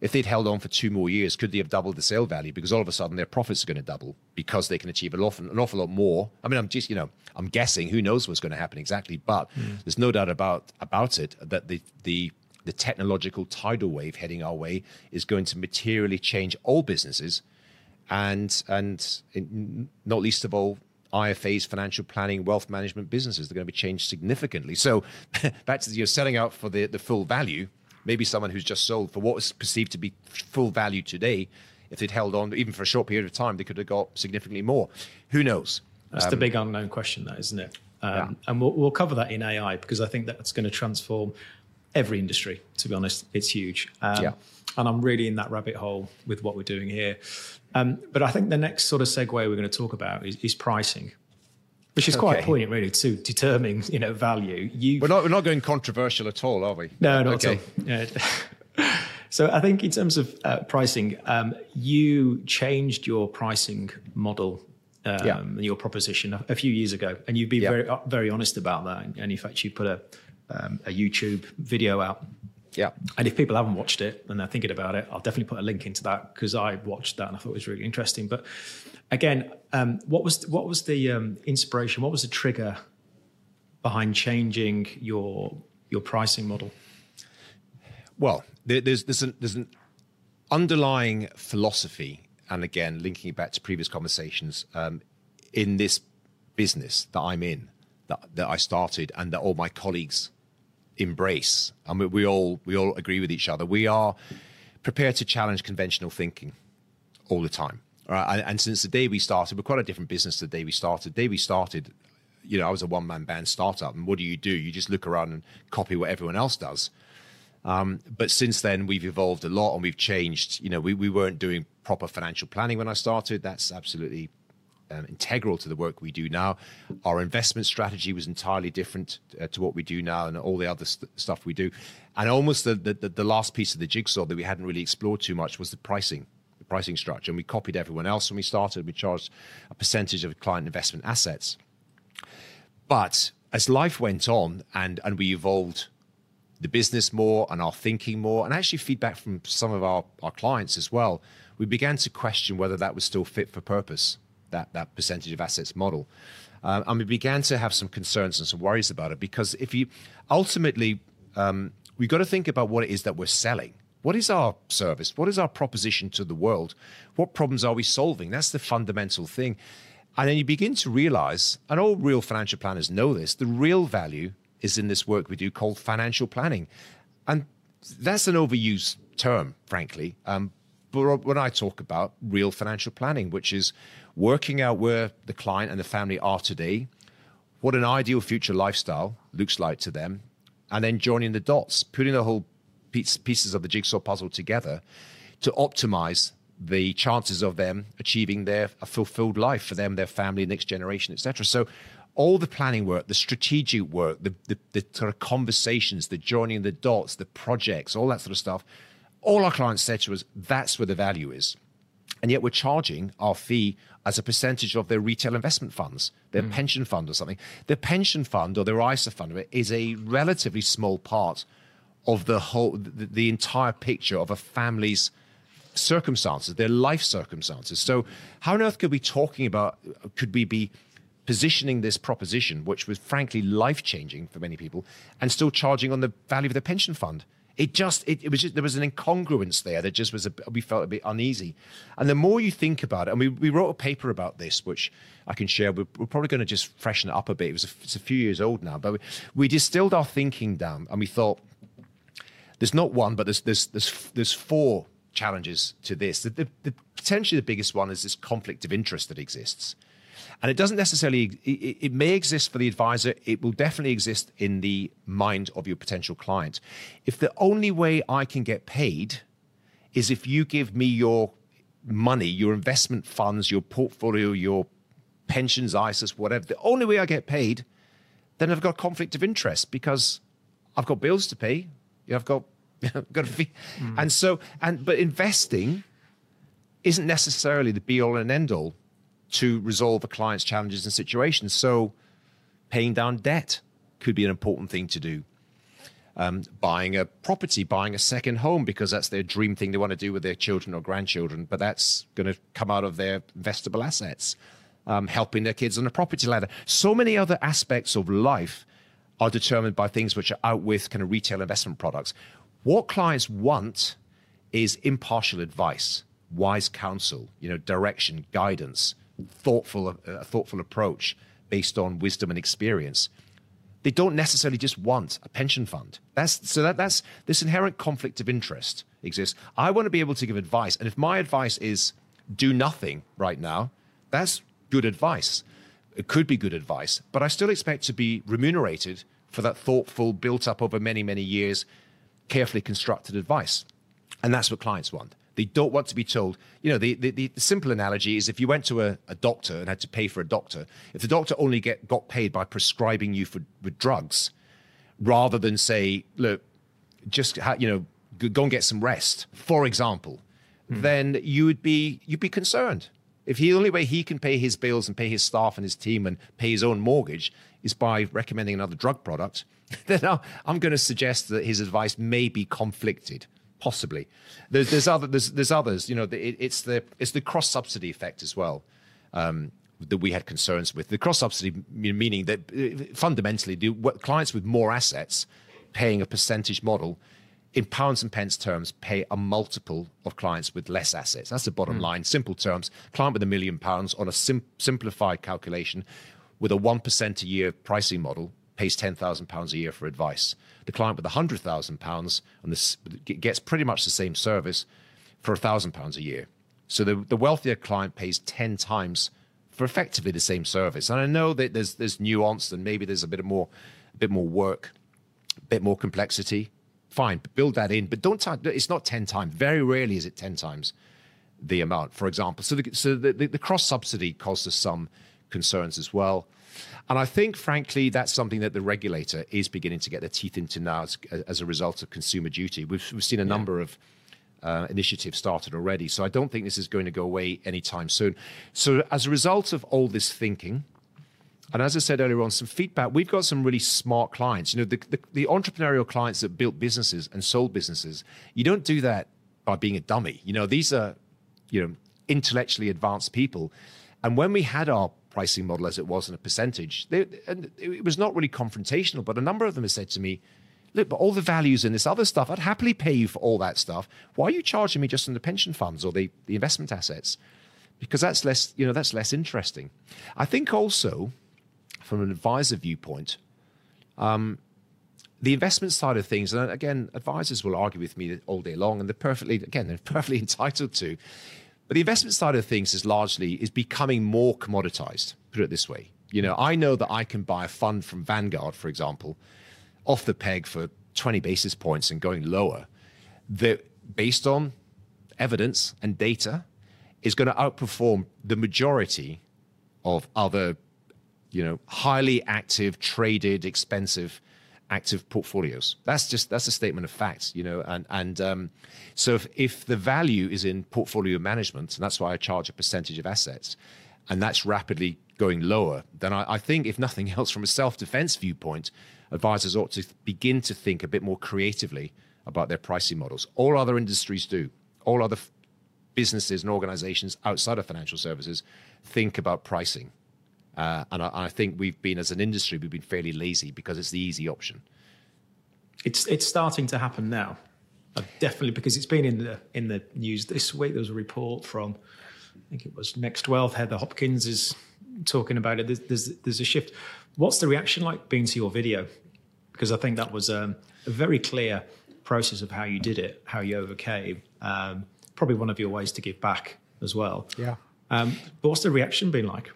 if they'd held on for two more years, could they have doubled the sale value? Because all of a sudden their profits are going to double because they can achieve an awful, an awful lot more. I mean, I'm just, you know, I'm guessing. Who knows what's going to happen exactly? But mm. there's no doubt about about it that the the the technological tidal wave heading our way is going to materially change all businesses, and and in, not least of all IFAs, financial planning, wealth management businesses. They're going to be changed significantly. So back to you're selling out for the, the full value. Maybe someone who's just sold for what was perceived to be full value today, if they'd held on even for a short period of time, they could have got significantly more. Who knows? That's um, the big unknown question, that isn't it? Um, yeah. And we'll, we'll cover that in AI because I think that's going to transform every industry, to be honest. It's huge. Um, yeah. And I'm really in that rabbit hole with what we're doing here. Um, but I think the next sort of segue we're going to talk about is, is pricing, which is quite poignant, really, to determine you know value. You we're not we're not going controversial at all, are we? No, not okay. at all. Yeah. so I think in terms of uh, pricing, um, you changed your pricing model um, yeah. your proposition a, a, few years ago, and you've been yeah. very uh, very honest about that. And in fact, you put a um, a YouTube video out. Yeah. And if people haven't watched it and they're thinking about it, I'll definitely put a link into that because I watched that and I thought it was really interesting. But again, um, what was what was the um, inspiration? What was the trigger behind changing your your pricing model? Well, there's there's an, there's an underlying philosophy, and again, linking it back to previous conversations um, in this business that I'm in, that, that I started, and that all my colleagues embrace, and we, we all we all agree with each other. We are prepared to challenge conventional thinking all the time. Right? And, and, since the day we started, we're quite a different business the day we started. The day we started, you know, I was a one man band startup. And what do you do? You just look around and copy what everyone else does. Um, but since then, we've evolved a lot and we've changed. You know, we, we weren't doing proper financial planning when I started. That's absolutely um, integral to the work we do now. Our investment strategy was entirely different uh, to what we do now and all the other st- stuff we do. And almost the, the, the last piece of the jigsaw that we hadn't really explored too much was the pricing, the pricing structure. And we copied everyone else when we started. We charged a percentage of client investment assets. But as life went on and, and we evolved the business more and our thinking more, and actually feedback from some of our, our clients as well, we began to question whether that was still fit for purpose, that, that percentage of assets model. Um, and we began to have some concerns and some worries about it because if you ultimately, um, we've got to think about what it is that we're selling. What is our service? What is our proposition to the world? What problems are we solving? That's the fundamental thing. And then you begin to realize, and all real financial planners know this, the real value is in this work we do called financial planning. And that's an overused term, frankly. Um, but when I talk about real financial planning, which is working out where the client and the family are today, what an ideal future lifestyle looks like to them, and then joining the dots, putting the whole piece, pieces of the jigsaw puzzle together to optimize the chances of them achieving their a fulfilled life for them, their family, next generation, etc. So all the planning work, the strategic work, the, the, the sort of conversations, the joining the dots, the projects, all that sort of stuff, all our clients said to us, that's where the value is. And yet we're charging our fee as a percentage of their retail investment funds, their mm. pension fund or something. Their pension fund or their ISA fund is a relatively small part of the whole, the, the entire picture of a family's circumstances, their life circumstances. So how on earth could we be talking about, could we be positioning this proposition, which was frankly life changing for many people, and still charging on the value of the pension fund. It just, it, it was just, there was an incongruence there that just was, a, we felt a bit uneasy. And the more you think about it, and we, we wrote a paper about this, which I can share, we're, we're probably going to just freshen it up a bit. It was a, it's a few years old now, but we, we distilled our thinking down and we thought, there's not one, but there's, there's, there's, there's four challenges to this. The, the, the, potentially the biggest one is this conflict of interest that exists. And it doesn't necessarily, it, it, may exist for the advisor, it will definitely exist in the mind of your potential client. If the only way I can get paid is if you give me your money, your investment funds, your portfolio, your pensions, ISAs, whatever, the only way I get paid, then I've got a conflict of interest because I've got bills to pay. Yeah, I've got, got a fee. Mm. And so, and, but investing isn't necessarily the be all and end all to resolve a client's challenges and situations. So, paying down debt could be an important thing to do. Um, buying a property, buying a second home because that's their dream thing they want to do with their children or grandchildren, but that's going to come out of their investable assets. Um, helping their kids on the property ladder. So many other aspects of life are determined by things which are out with kind of retail investment products. What clients want is impartial advice, wise counsel, you know, direction, guidance, thoughtful, uh, a thoughtful approach based on wisdom and experience. They don't necessarily just want a pension fund. That's so that that's this inherent conflict of interest exists. I want to be able to give advice, and if my advice is do nothing right now, that's good advice. It could be good advice, but I still expect to be remunerated for that thoughtful, built up over many, many years, carefully constructed advice. And that's what clients want. They don't want to be told. You know, the, the, the simple analogy is if you went to a, a, doctor and had to pay for a doctor, if the doctor only get got paid by prescribing you for with drugs, rather than say, look, just ha, you know, go and get some rest, for example, mm. then you would be you'd be concerned. If the only way he can pay his bills and pay his staff and his team and pay his own mortgage is by recommending another drug product, then I'm going to suggest that his advice may be conflicted possibly. There's, there's other there's, there's others. You know, it, it's the it's the cross subsidy effect as well. Um, that we had concerns with the cross subsidy, meaning that uh, fundamentally, the clients with more assets paying a percentage model in pounds and pence terms pay a multiple of clients with less assets. That's the bottom mm. line. Simple terms: client with a million pounds on a sim- simplified calculation with a one percent a year pricing model pays £10,000 a year for advice. The client with £100,000 and this gets pretty much the same service for £1,000 a year. So the, the wealthier client pays 10 times for effectively the same service. And I know that there's there's nuance and maybe there's a bit more a bit more work, a bit more complexity. Fine, build that in, but don't. T- it's not ten times. Very rarely is it ten times the amount. For example, so the, so the, the, the cross subsidy caused us some concerns as well. And I think, frankly, that's something that the regulator is beginning to get their teeth into now as, as a result of consumer duty. We've, we've seen a yeah. number of uh, initiatives started already. So I don't think this is going to go away anytime soon. So, as a result of all this thinking, and as I said earlier on, some feedback. We've got some really smart clients. You know, the, the, the, entrepreneurial clients that built businesses and sold businesses. You don't do that by being a dummy. You know, these are, you know, intellectually advanced people. And when we had our pricing model as it was in a percentage, they, and it was not really confrontational. But a number of them have said to me, "Look, but all the values in this other stuff, I'd happily pay you for all that stuff. Why are you charging me just on the pension funds or the, the investment assets?" Because that's less, you know, that's less interesting. I think also from an advisor viewpoint, um, the investment side of things, and again, advisors will argue with me all day long, and they're perfectly, again, they're perfectly entitled to. But the investment side of things is largely is becoming more commoditized. Put it this way, you know, I know that I can buy a fund from Vanguard, for example, off the peg for 20 basis points and going lower, that based on evidence and data, is going to outperform the majority of other you know, highly active, traded, expensive active portfolios. That's just that's a statement of facts, you know. And and um, so if, if the value is in portfolio management, and that's why I charge a percentage of assets, and that's rapidly going lower, then I, I think if nothing else, from a self-defense viewpoint, advisors ought to begin to think a bit more creatively about their pricing models. All other industries do. All other f- businesses and organizations outside of financial services think about pricing uh, and I, I, think we've been, as an industry, we've been fairly lazy because it's the easy option. It's it's starting to happen now, uh, definitely because it's been in the in the news this week. There was a report from, I think it was Next Wealth. Heather Hopkins is talking about it. There's there's, there's a shift. What's the reaction like being to your video? Because I think that was um, a very clear process of how you did it, how you overcame. Um, probably one of your ways to give back as well. Yeah. Um, but what's the reaction been like?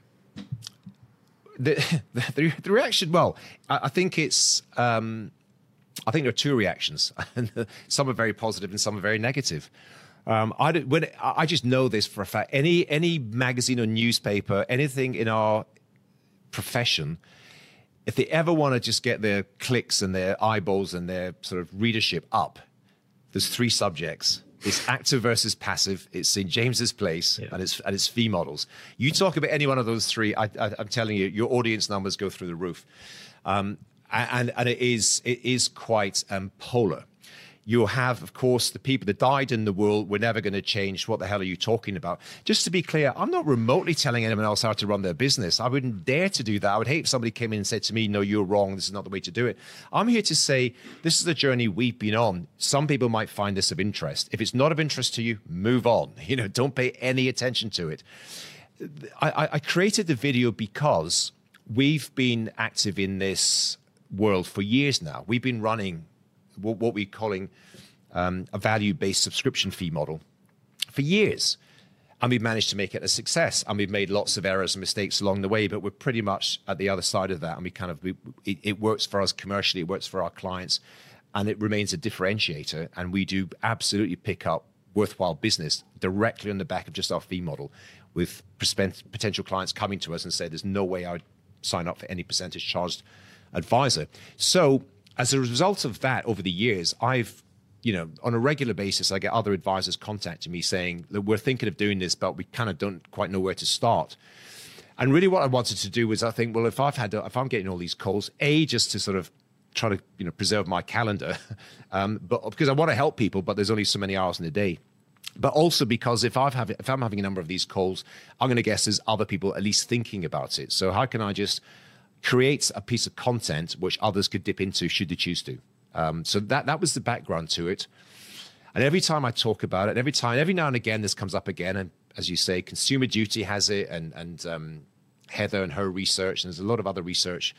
the, the, the reaction, well, I, I think it's, um, I think there are two reactions. some are very positive and some are very negative. Um, I, when, I just know this for a fact. Any any magazine or newspaper, anything in our profession, if they ever want to just get their clicks and their eyeballs and their sort of readership up, there's three subjects it's active versus passive. It's St. James's Place, yeah. and it's and it's fee models. You talk about any one of those three, I, am telling you, your audience numbers go through the roof, um, and and it is it is quite um, polar you have, of course, the people that died in the world were never going to change. What the hell are you talking about? Just to be clear, I'm not remotely telling anyone else how to run their business. I wouldn't dare to do that. I would hate if somebody came in and said to me, No, you're wrong. This is not the way to do it. I'm here to say this is the journey we've been on. Some people might find this of interest. If it's not of interest to you, move on. You know, don't pay any attention to it. I, I created the video because we've been active in this world for years now. We've been running what, what we're calling um, a value based subscription fee model for years. And we've managed to make it a success. And we've made lots of errors and mistakes along the way, but we're pretty much at the other side of that. And we kind of, we, it, it works for us commercially, it works for our clients, and it remains a differentiator. And we do absolutely pick up worthwhile business directly on the back of just our fee model with potential clients coming to us and say, there's no way I would sign up for any percentage charged advisor. So as a result of that, over the years, I've you know, on a regular basis, I get other advisors contacting me saying that we're thinking of doing this, but we kind of don't quite know where to start. And really, what I wanted to do was, I think, well, if I've had, if I'm getting all these calls, a just to sort of try to, you know, preserve my calendar, um, but because I want to help people, but there's only so many hours in a day. But also because if I've have, if I'm having a number of these calls, I'm going to guess there's other people at least thinking about it. So how can I just creates a piece of content which others could dip into should they choose to. Um, so that that was the background to it. And every time I talk about it, every time, every now and again, this comes up again. And as you say, Consumer Duty has it, and and um, Heather and her research, and there's a lot of other research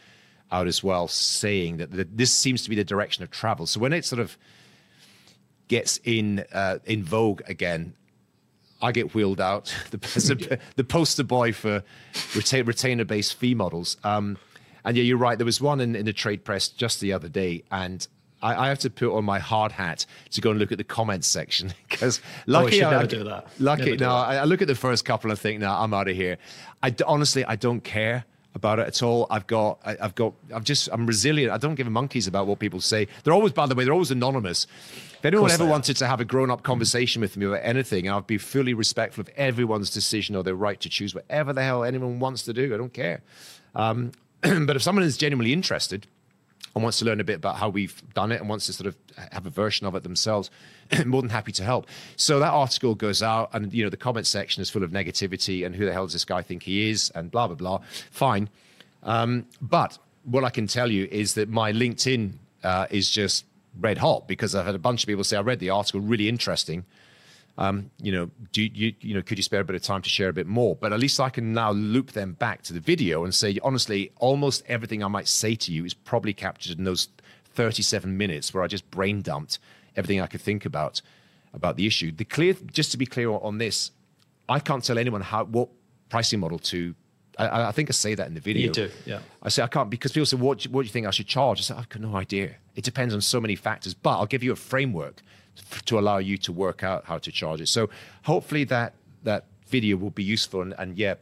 out as well saying that the, this seems to be the direction of travel. So when it sort of gets in uh, in vogue again, I get wheeled out, the, the poster boy for retain, retainer based fee models. Um, and yeah, you're right. There was one in, in the trade press just the other day, and I, I, have to put on my hard hat to go and look at the comments section because lucky oh, I, I do that. Lucky, no, I, I, look at the first couple and think, no, I'm out of here. I honestly, I don't care about it at all. I've got, I, have got, I've just, I'm resilient. I don't give a monkeys about what people say. They're always, by the way, they're always anonymous. If anyone ever wanted to have a grown up conversation with me about anything, I'd be fully respectful of everyone's decision or their right to choose whatever the hell anyone wants to do. I don't care. Um, but if someone is genuinely interested and wants to learn a bit about how we've done it and wants to sort of have a version of it themselves, more than happy to help. So that article goes out, and you know the comment section is full of negativity and who the hell does this guy think he is, and blah blah blah. Fine, um, but what I can tell you is that my LinkedIn uh, is just red hot because I've had a bunch of people say, I read the article, really interesting. Um, you know, do you, you know, could you spare a bit of time to share a bit more? But at least I can now loop them back to the video and say, honestly, almost everything I might say to you is probably captured in those 37 minutes where I just brain dumped everything I could think about about the issue. The clear, just to be clear on this, I can't tell anyone how what pricing model to I, I, think I say that in the video. You do, yeah. I say I can't because people say, "What, what do you think I should charge?" I say, "I've got no idea. It depends on so many factors." But I'll give you a framework to allow you to work out how to charge it. So hopefully that that video will be useful. And, and yeah,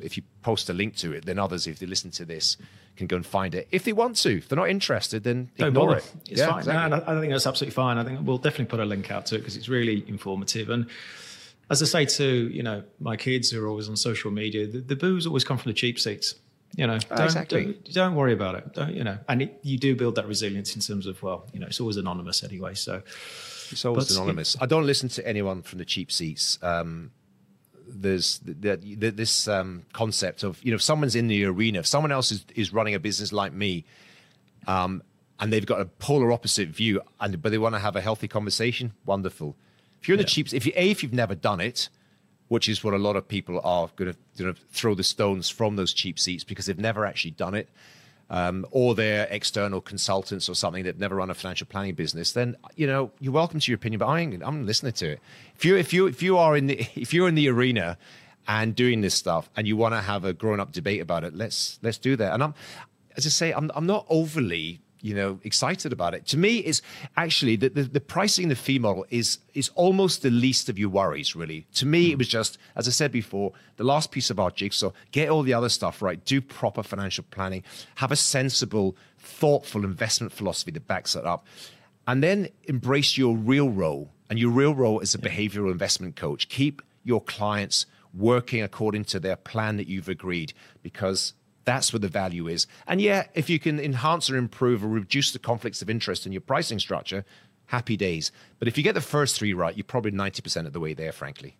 if you post a link to it, then others, if they listen to this, can go and find it if they want to. If they're not interested, then Don't ignore bother. it. It's yeah, fine. Exactly. No, I think that's absolutely fine. I think we'll definitely put a link out to it because it's really informative and as I say to you know my kids who are always on social media, the, the boos always come from the cheap seats. You know, ah, don't, exactly. Don't, don't, worry about it. Don't you know? And it, you do build that resilience in terms of well, you know, it's always anonymous anyway. So it's always but, anonymous. It, I don't listen to anyone from the cheap seats. Um, there's the, the, this um, concept of you know if someone's in the arena, if someone else is, is running a business like me, um, and they've got a polar opposite view, and but they want to have a healthy conversation, wonderful. If you're in yeah. the cheap, if you a if you've never done it, which is what a lot of people are going to, going to throw the stones from those cheap seats because they've never actually done it, um, or they're external consultants or something that never run a financial planning business, then you know you're welcome to your opinion, but I I'm listening to it. If you if you if you are in the if you're in the arena and doing this stuff and you want to have a grown up debate about it, let's let's do that. And I'm as I say, I'm I'm not overly you know excited about it. To me, is actually the, the, the pricing the fee model is is almost the least of your worries. Really, to me, it was just as I said before, the last piece of our jigsaw. Get all the other stuff right. Do proper financial planning. Have a sensible, thoughtful investment philosophy that backs it up, and then embrace your real role. And your real role as a behavioral investment coach. Keep your clients working according to their plan that you've agreed because that's where the value is. And yeah, if you can enhance or improve or reduce the conflicts of interest in your pricing structure, happy days. But if you get the first three right, you're probably 90% of the way there, frankly.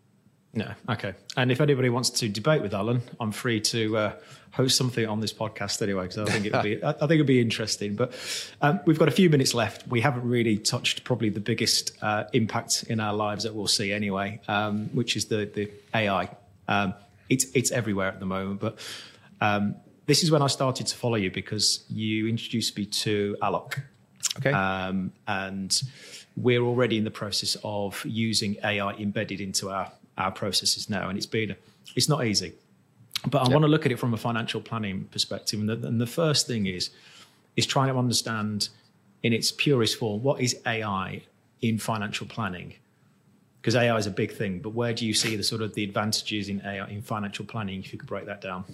No, okay. And if anybody wants to debate with Alan, I'm free to uh, host something on this podcast anyway, because I think it'll be I think it'll be interesting. But um, we've got a few minutes left. We haven't really touched probably the biggest uh, impact in our lives that we'll see anyway, um, which is the the AI. Um, it's it's everywhere at the moment, but um, this is when I started to follow you because you introduced me to Alok. Okay. Um, and we're already in the process of using AI embedded into our, our processes now. And it's been, it's not easy. But I yep. want to look at it from a financial planning perspective. And the, and the first thing is, is trying to understand in its purest form what is AI in financial planning? Because AI is a big thing, but where do you see the sort of the advantages in AI in financial planning? If you could break that down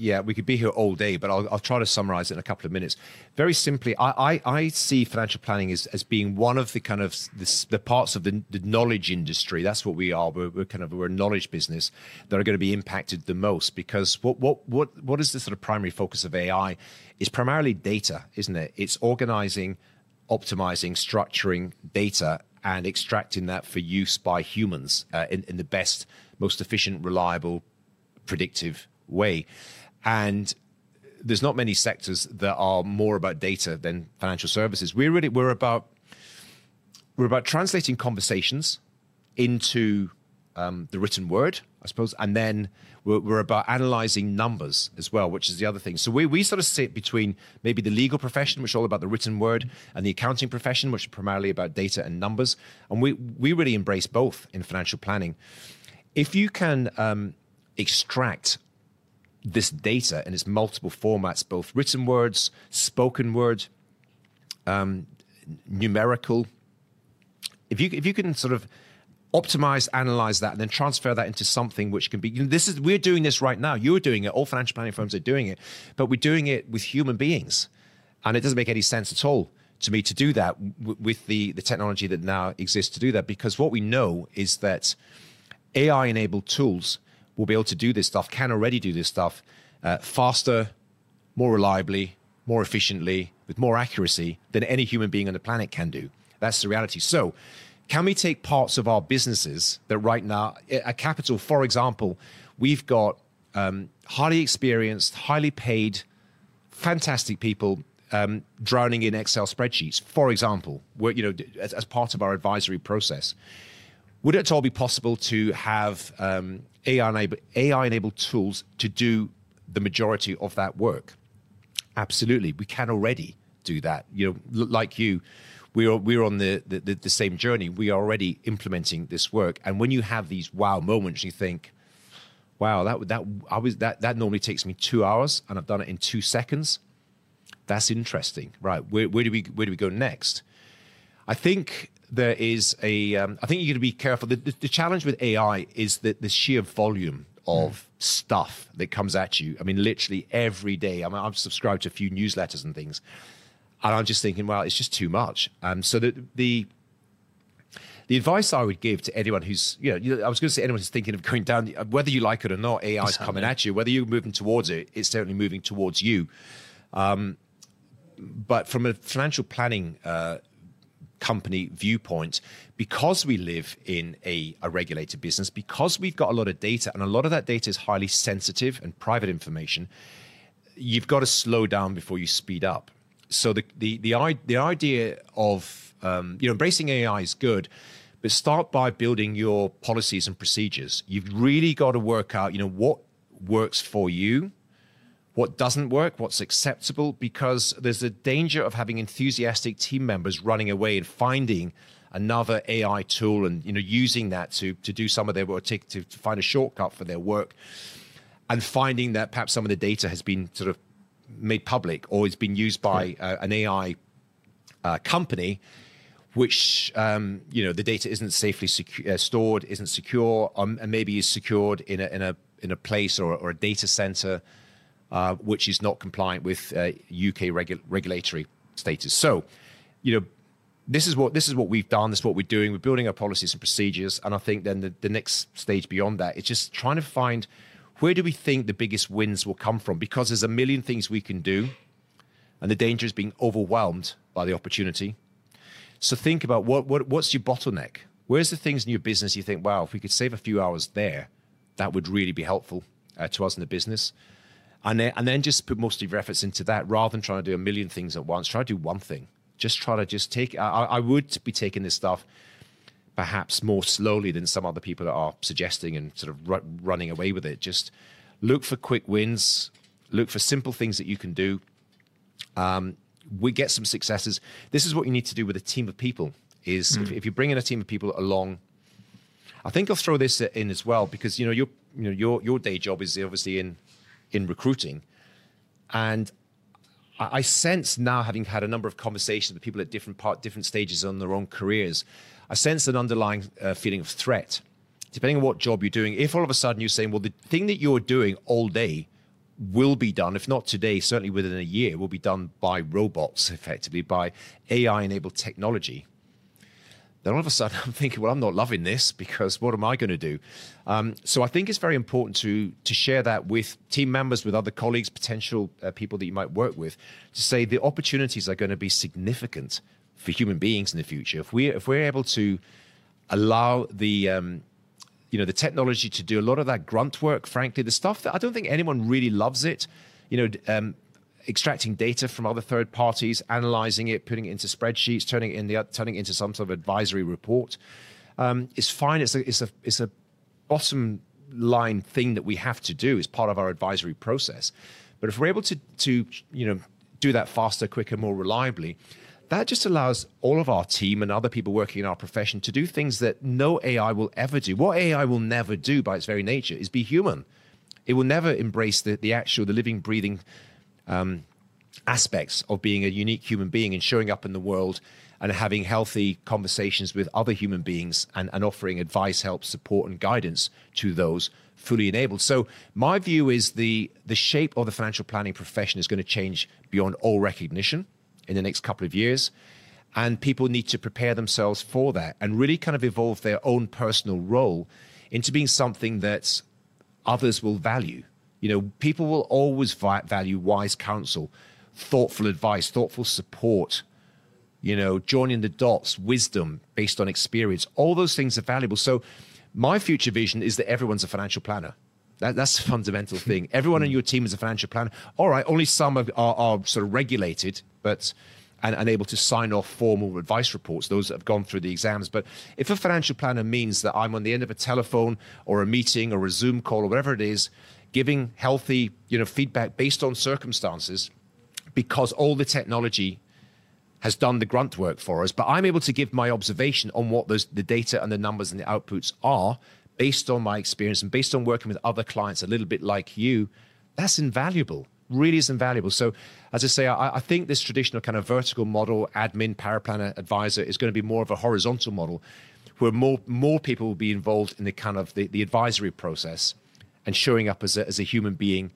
yeah, we could be here all day, but I'll, I'll, try to summarize it in a couple of minutes. Very simply, I, I, I see financial planning as, as being one of the kind of this, the parts of the, the, knowledge industry. That's what we are. We're, we're, kind of we're a knowledge business that are going to be impacted the most because what what what what is the sort of primary focus of AI? Is primarily data, isn't it? It's organizing, optimizing, structuring data and extracting that for use by humans uh, in, in the best, most efficient, reliable, predictive way. And there's not many sectors that are more about data than financial services. We're really we're about we're about translating conversations into um, the written word, I suppose, and then we're, we're, about analyzing numbers as well, which is the other thing. So we, we sort of sit between maybe the legal profession, which is all about the written word, and the accounting profession, which is primarily about data and numbers. And we, we really embrace both in financial planning. If you can um, extract this data in its multiple formats, both written words, spoken word, um, numerical, if you if you can sort of optimize, analyze that, and then transfer that into something which can be. You know, this is we're doing this right now. You're doing it. All financial planning firms are doing it, but we're doing it with human beings, and it doesn't make any sense at all to me to do that w- with the the technology that now exists to do that. Because what we know is that AI enabled tools will be able to do this stuff. Can already do this stuff uh, faster, more reliably, more efficiently, with more accuracy than any human being on the planet can do. That's the reality. So can we take parts of our businesses that right now, at Capital, for example, we've got um, highly experienced, highly paid, fantastic people um, drowning in Excel spreadsheets, for example, you know, as, as, part of our advisory process. Would it at all be possible to have um, AI-enabled, AI-enabled tools to do the majority of that work? Absolutely, we can already do that. You know, like you, we're we're on the, the, the same journey. We are already implementing this work, and when you have these wow moments, you think, "Wow, that that I was that that normally takes me two hours, and I've done it in two seconds." That's interesting, right? Where, where do we where do we go next? I think there is a. Um, I think you got to be careful. The, the, the, challenge with AI is that the sheer volume of mm. stuff that comes at you. I mean, literally every day. I mean, I've subscribed to a few newsletters and things and I'm just thinking, well, it's just too much. Um, so the, the the advice I would give to anyone who's, you know, I was going to say anyone who's thinking of going down, whether you like it or not, AI is coming at you. Whether you're moving towards it, it's certainly moving towards you. Um, but from a financial planning uh, company viewpoint, because we live in a, a, regulated business, because we've got a lot of data, and a lot of that data is highly sensitive and private information, you've got to slow down before you speed up so the the the, the idea of um, you know embracing AI is good, but start by building your policies and procedures. You've really got to work out you know what works for you, what doesn't work, what's acceptable, because there's a danger of having enthusiastic team members running away and finding another AI tool and you know using that to to do some of their work, to, to find a shortcut for their work, and finding that perhaps some of the data has been sort of made public or it's been used by uh, an AI uh, company, which um, you know the data isn't safely secu- uh, stored, isn't secure, um, and maybe is secured in a in a in a place or, or a data center uh, which is not compliant with UK uh, regu- regulatory status. So, you know. This is what this is what we've done. This is what we're doing. We're building our policies and procedures, and I think then the, the next stage beyond that is just trying to find where do we think the biggest wins will come from? Because there's a million things we can do, and the danger is being overwhelmed by the opportunity. So think about what, what what's your bottleneck? Where's the things in your business you think, wow, if we could save a few hours there, that would really be helpful uh, to us in the business. And then, and then just put most of your efforts into that rather than trying to do a million things at once. Try to do one thing. Just try to just take. I, I would be taking this stuff perhaps more slowly than some other people that are suggesting and sort of ru- running away with it. Just look for quick wins, look for simple things that you can do. Um, we get some successes. This is what you need to do with a team of people. Is mm. if, if, you bring in a team of people along, I think I'll throw this in as well because you know your you know your your day job is obviously in in recruiting, and I, sense now having had a number of conversations with people at different part different stages on their own careers I sense an underlying uh, feeling of threat. Depending on what job you're doing, if all of a sudden you're saying, well, the thing that you're doing all day will be done, if not today, certainly within a year, will be done by robots, effectively, by AI enabled technology. Then all of a sudden I'm thinking, well, I'm not loving this because what am I going to do? Um, so I think it's very important to to share that with team members, with other colleagues, potential uh, people that you might work with, to say the opportunities are going to be significant for human beings in the future. If we if we're able to allow the um, you know the technology to do a lot of that grunt work, frankly, the stuff that I don't think anyone really loves it. You know. Um, extracting data from other third parties, analyzing it, putting it into spreadsheets, turning it in the turning it into some sort of advisory report. Um, it's fine. It's a it's a it's a bottom line thing that we have to do as part of our advisory process. But if we're able to, to you know, do that faster, quicker, more reliably, that just allows all of our team and other people working in our profession to do things that no AI will ever do. What AI will never do by its very nature is be human. It will never embrace the, the actual, the living, breathing um, aspects of being a unique human being and showing up in the world and having healthy conversations with other human beings and, and offering advice, help, support, and guidance to those fully enabled. So my view is the the shape of the financial planning profession is going to change beyond all recognition in the next couple of years. And people need to prepare themselves for that and really kind of evolve their own personal role into being something that others will value. You know, people will always value wise counsel, thoughtful advice, thoughtful support, you know, joining the dots, wisdom based on experience. All those things are valuable. So, my future vision is that everyone's a financial planner. That, that's a fundamental thing. Everyone on hmm. your team is a financial planner. All right, only some are, are, are sort of regulated, but and, and, able to sign off formal advice reports, those that have gone through the exams. But if a financial planner means that I'm on the end of a telephone or a meeting or a Zoom call or whatever it is, giving healthy, you know, feedback based on circumstances, because all the technology has done the grunt work for us, but I'm able to give my observation on what those the data and the numbers and the outputs are based on my experience and based on working with other clients a little bit like you. That's invaluable. Really is invaluable. So, as I say, I, I think this traditional kind of vertical model, admin, paraplanner, advisor, is going to be more of a horizontal model, where more more people will be involved in the kind of the, the advisory process and showing up as a, as a human being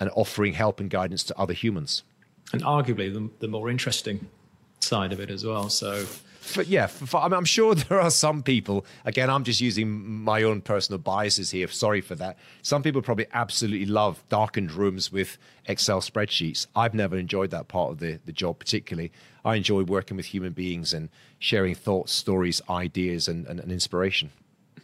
and offering help and guidance to other humans. And arguably, the, the more interesting side of it as well. So, but yeah, for, I am sure there are some people. Again, I'm just using my own personal biases here. Sorry for that. Some people probably absolutely love darkened rooms with Excel spreadsheets. I've never enjoyed that part of the the job particularly. I enjoy working with human beings and sharing thoughts, stories, ideas, and, and, and inspiration.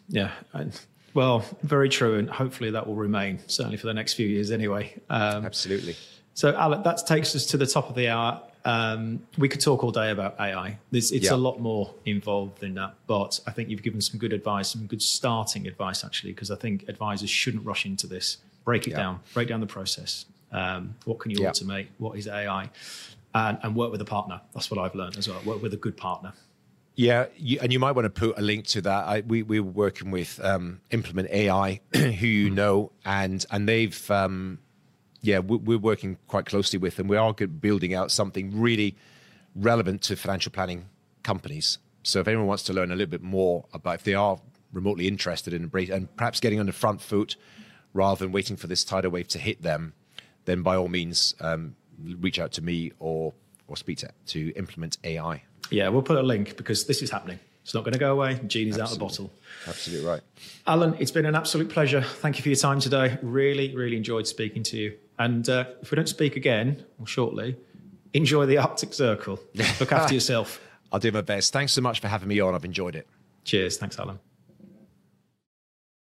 Yeah. And, well, very true, and hopefully that will remain certainly for the next few years, anyway. Um, Absolutely. So, Alec, that takes us to the top of the hour. Um, we could talk all day about AI. It's, it's yeah. a lot more involved than that, but I think you've given some good advice, some good starting advice actually, because I think advisors shouldn't rush into this. Break it yeah. down, break down the process. Um, what can you yeah. automate? What is AI? And, and work with a partner. That's what I've learned as well. Work with a good partner. Yeah, you, and you might want to put a link to that. I, we we were working with um, Implement AI, who you mm. know, and and they've um, yeah, we're working quite closely with them. We are building out something really relevant to financial planning companies. So if anyone wants to learn a little bit more about, if they are remotely interested in and perhaps getting on the front foot rather than waiting for this tidal wave to hit them, then by all means um, reach out to me or or speak to, to implement AI. Yeah, we'll put a link because this is happening. It's not going to go away. Genie's Absolutely. out of the bottle. Absolutely right. Alan, it's been an absolute pleasure. Thank you for your time today. Really, really enjoyed speaking to you. And uh, if we don't speak again or shortly, enjoy the Arctic Circle. Look after yourself. I'll do my best. Thanks so much for having me on. I've enjoyed it. Cheers. Thanks, Alan.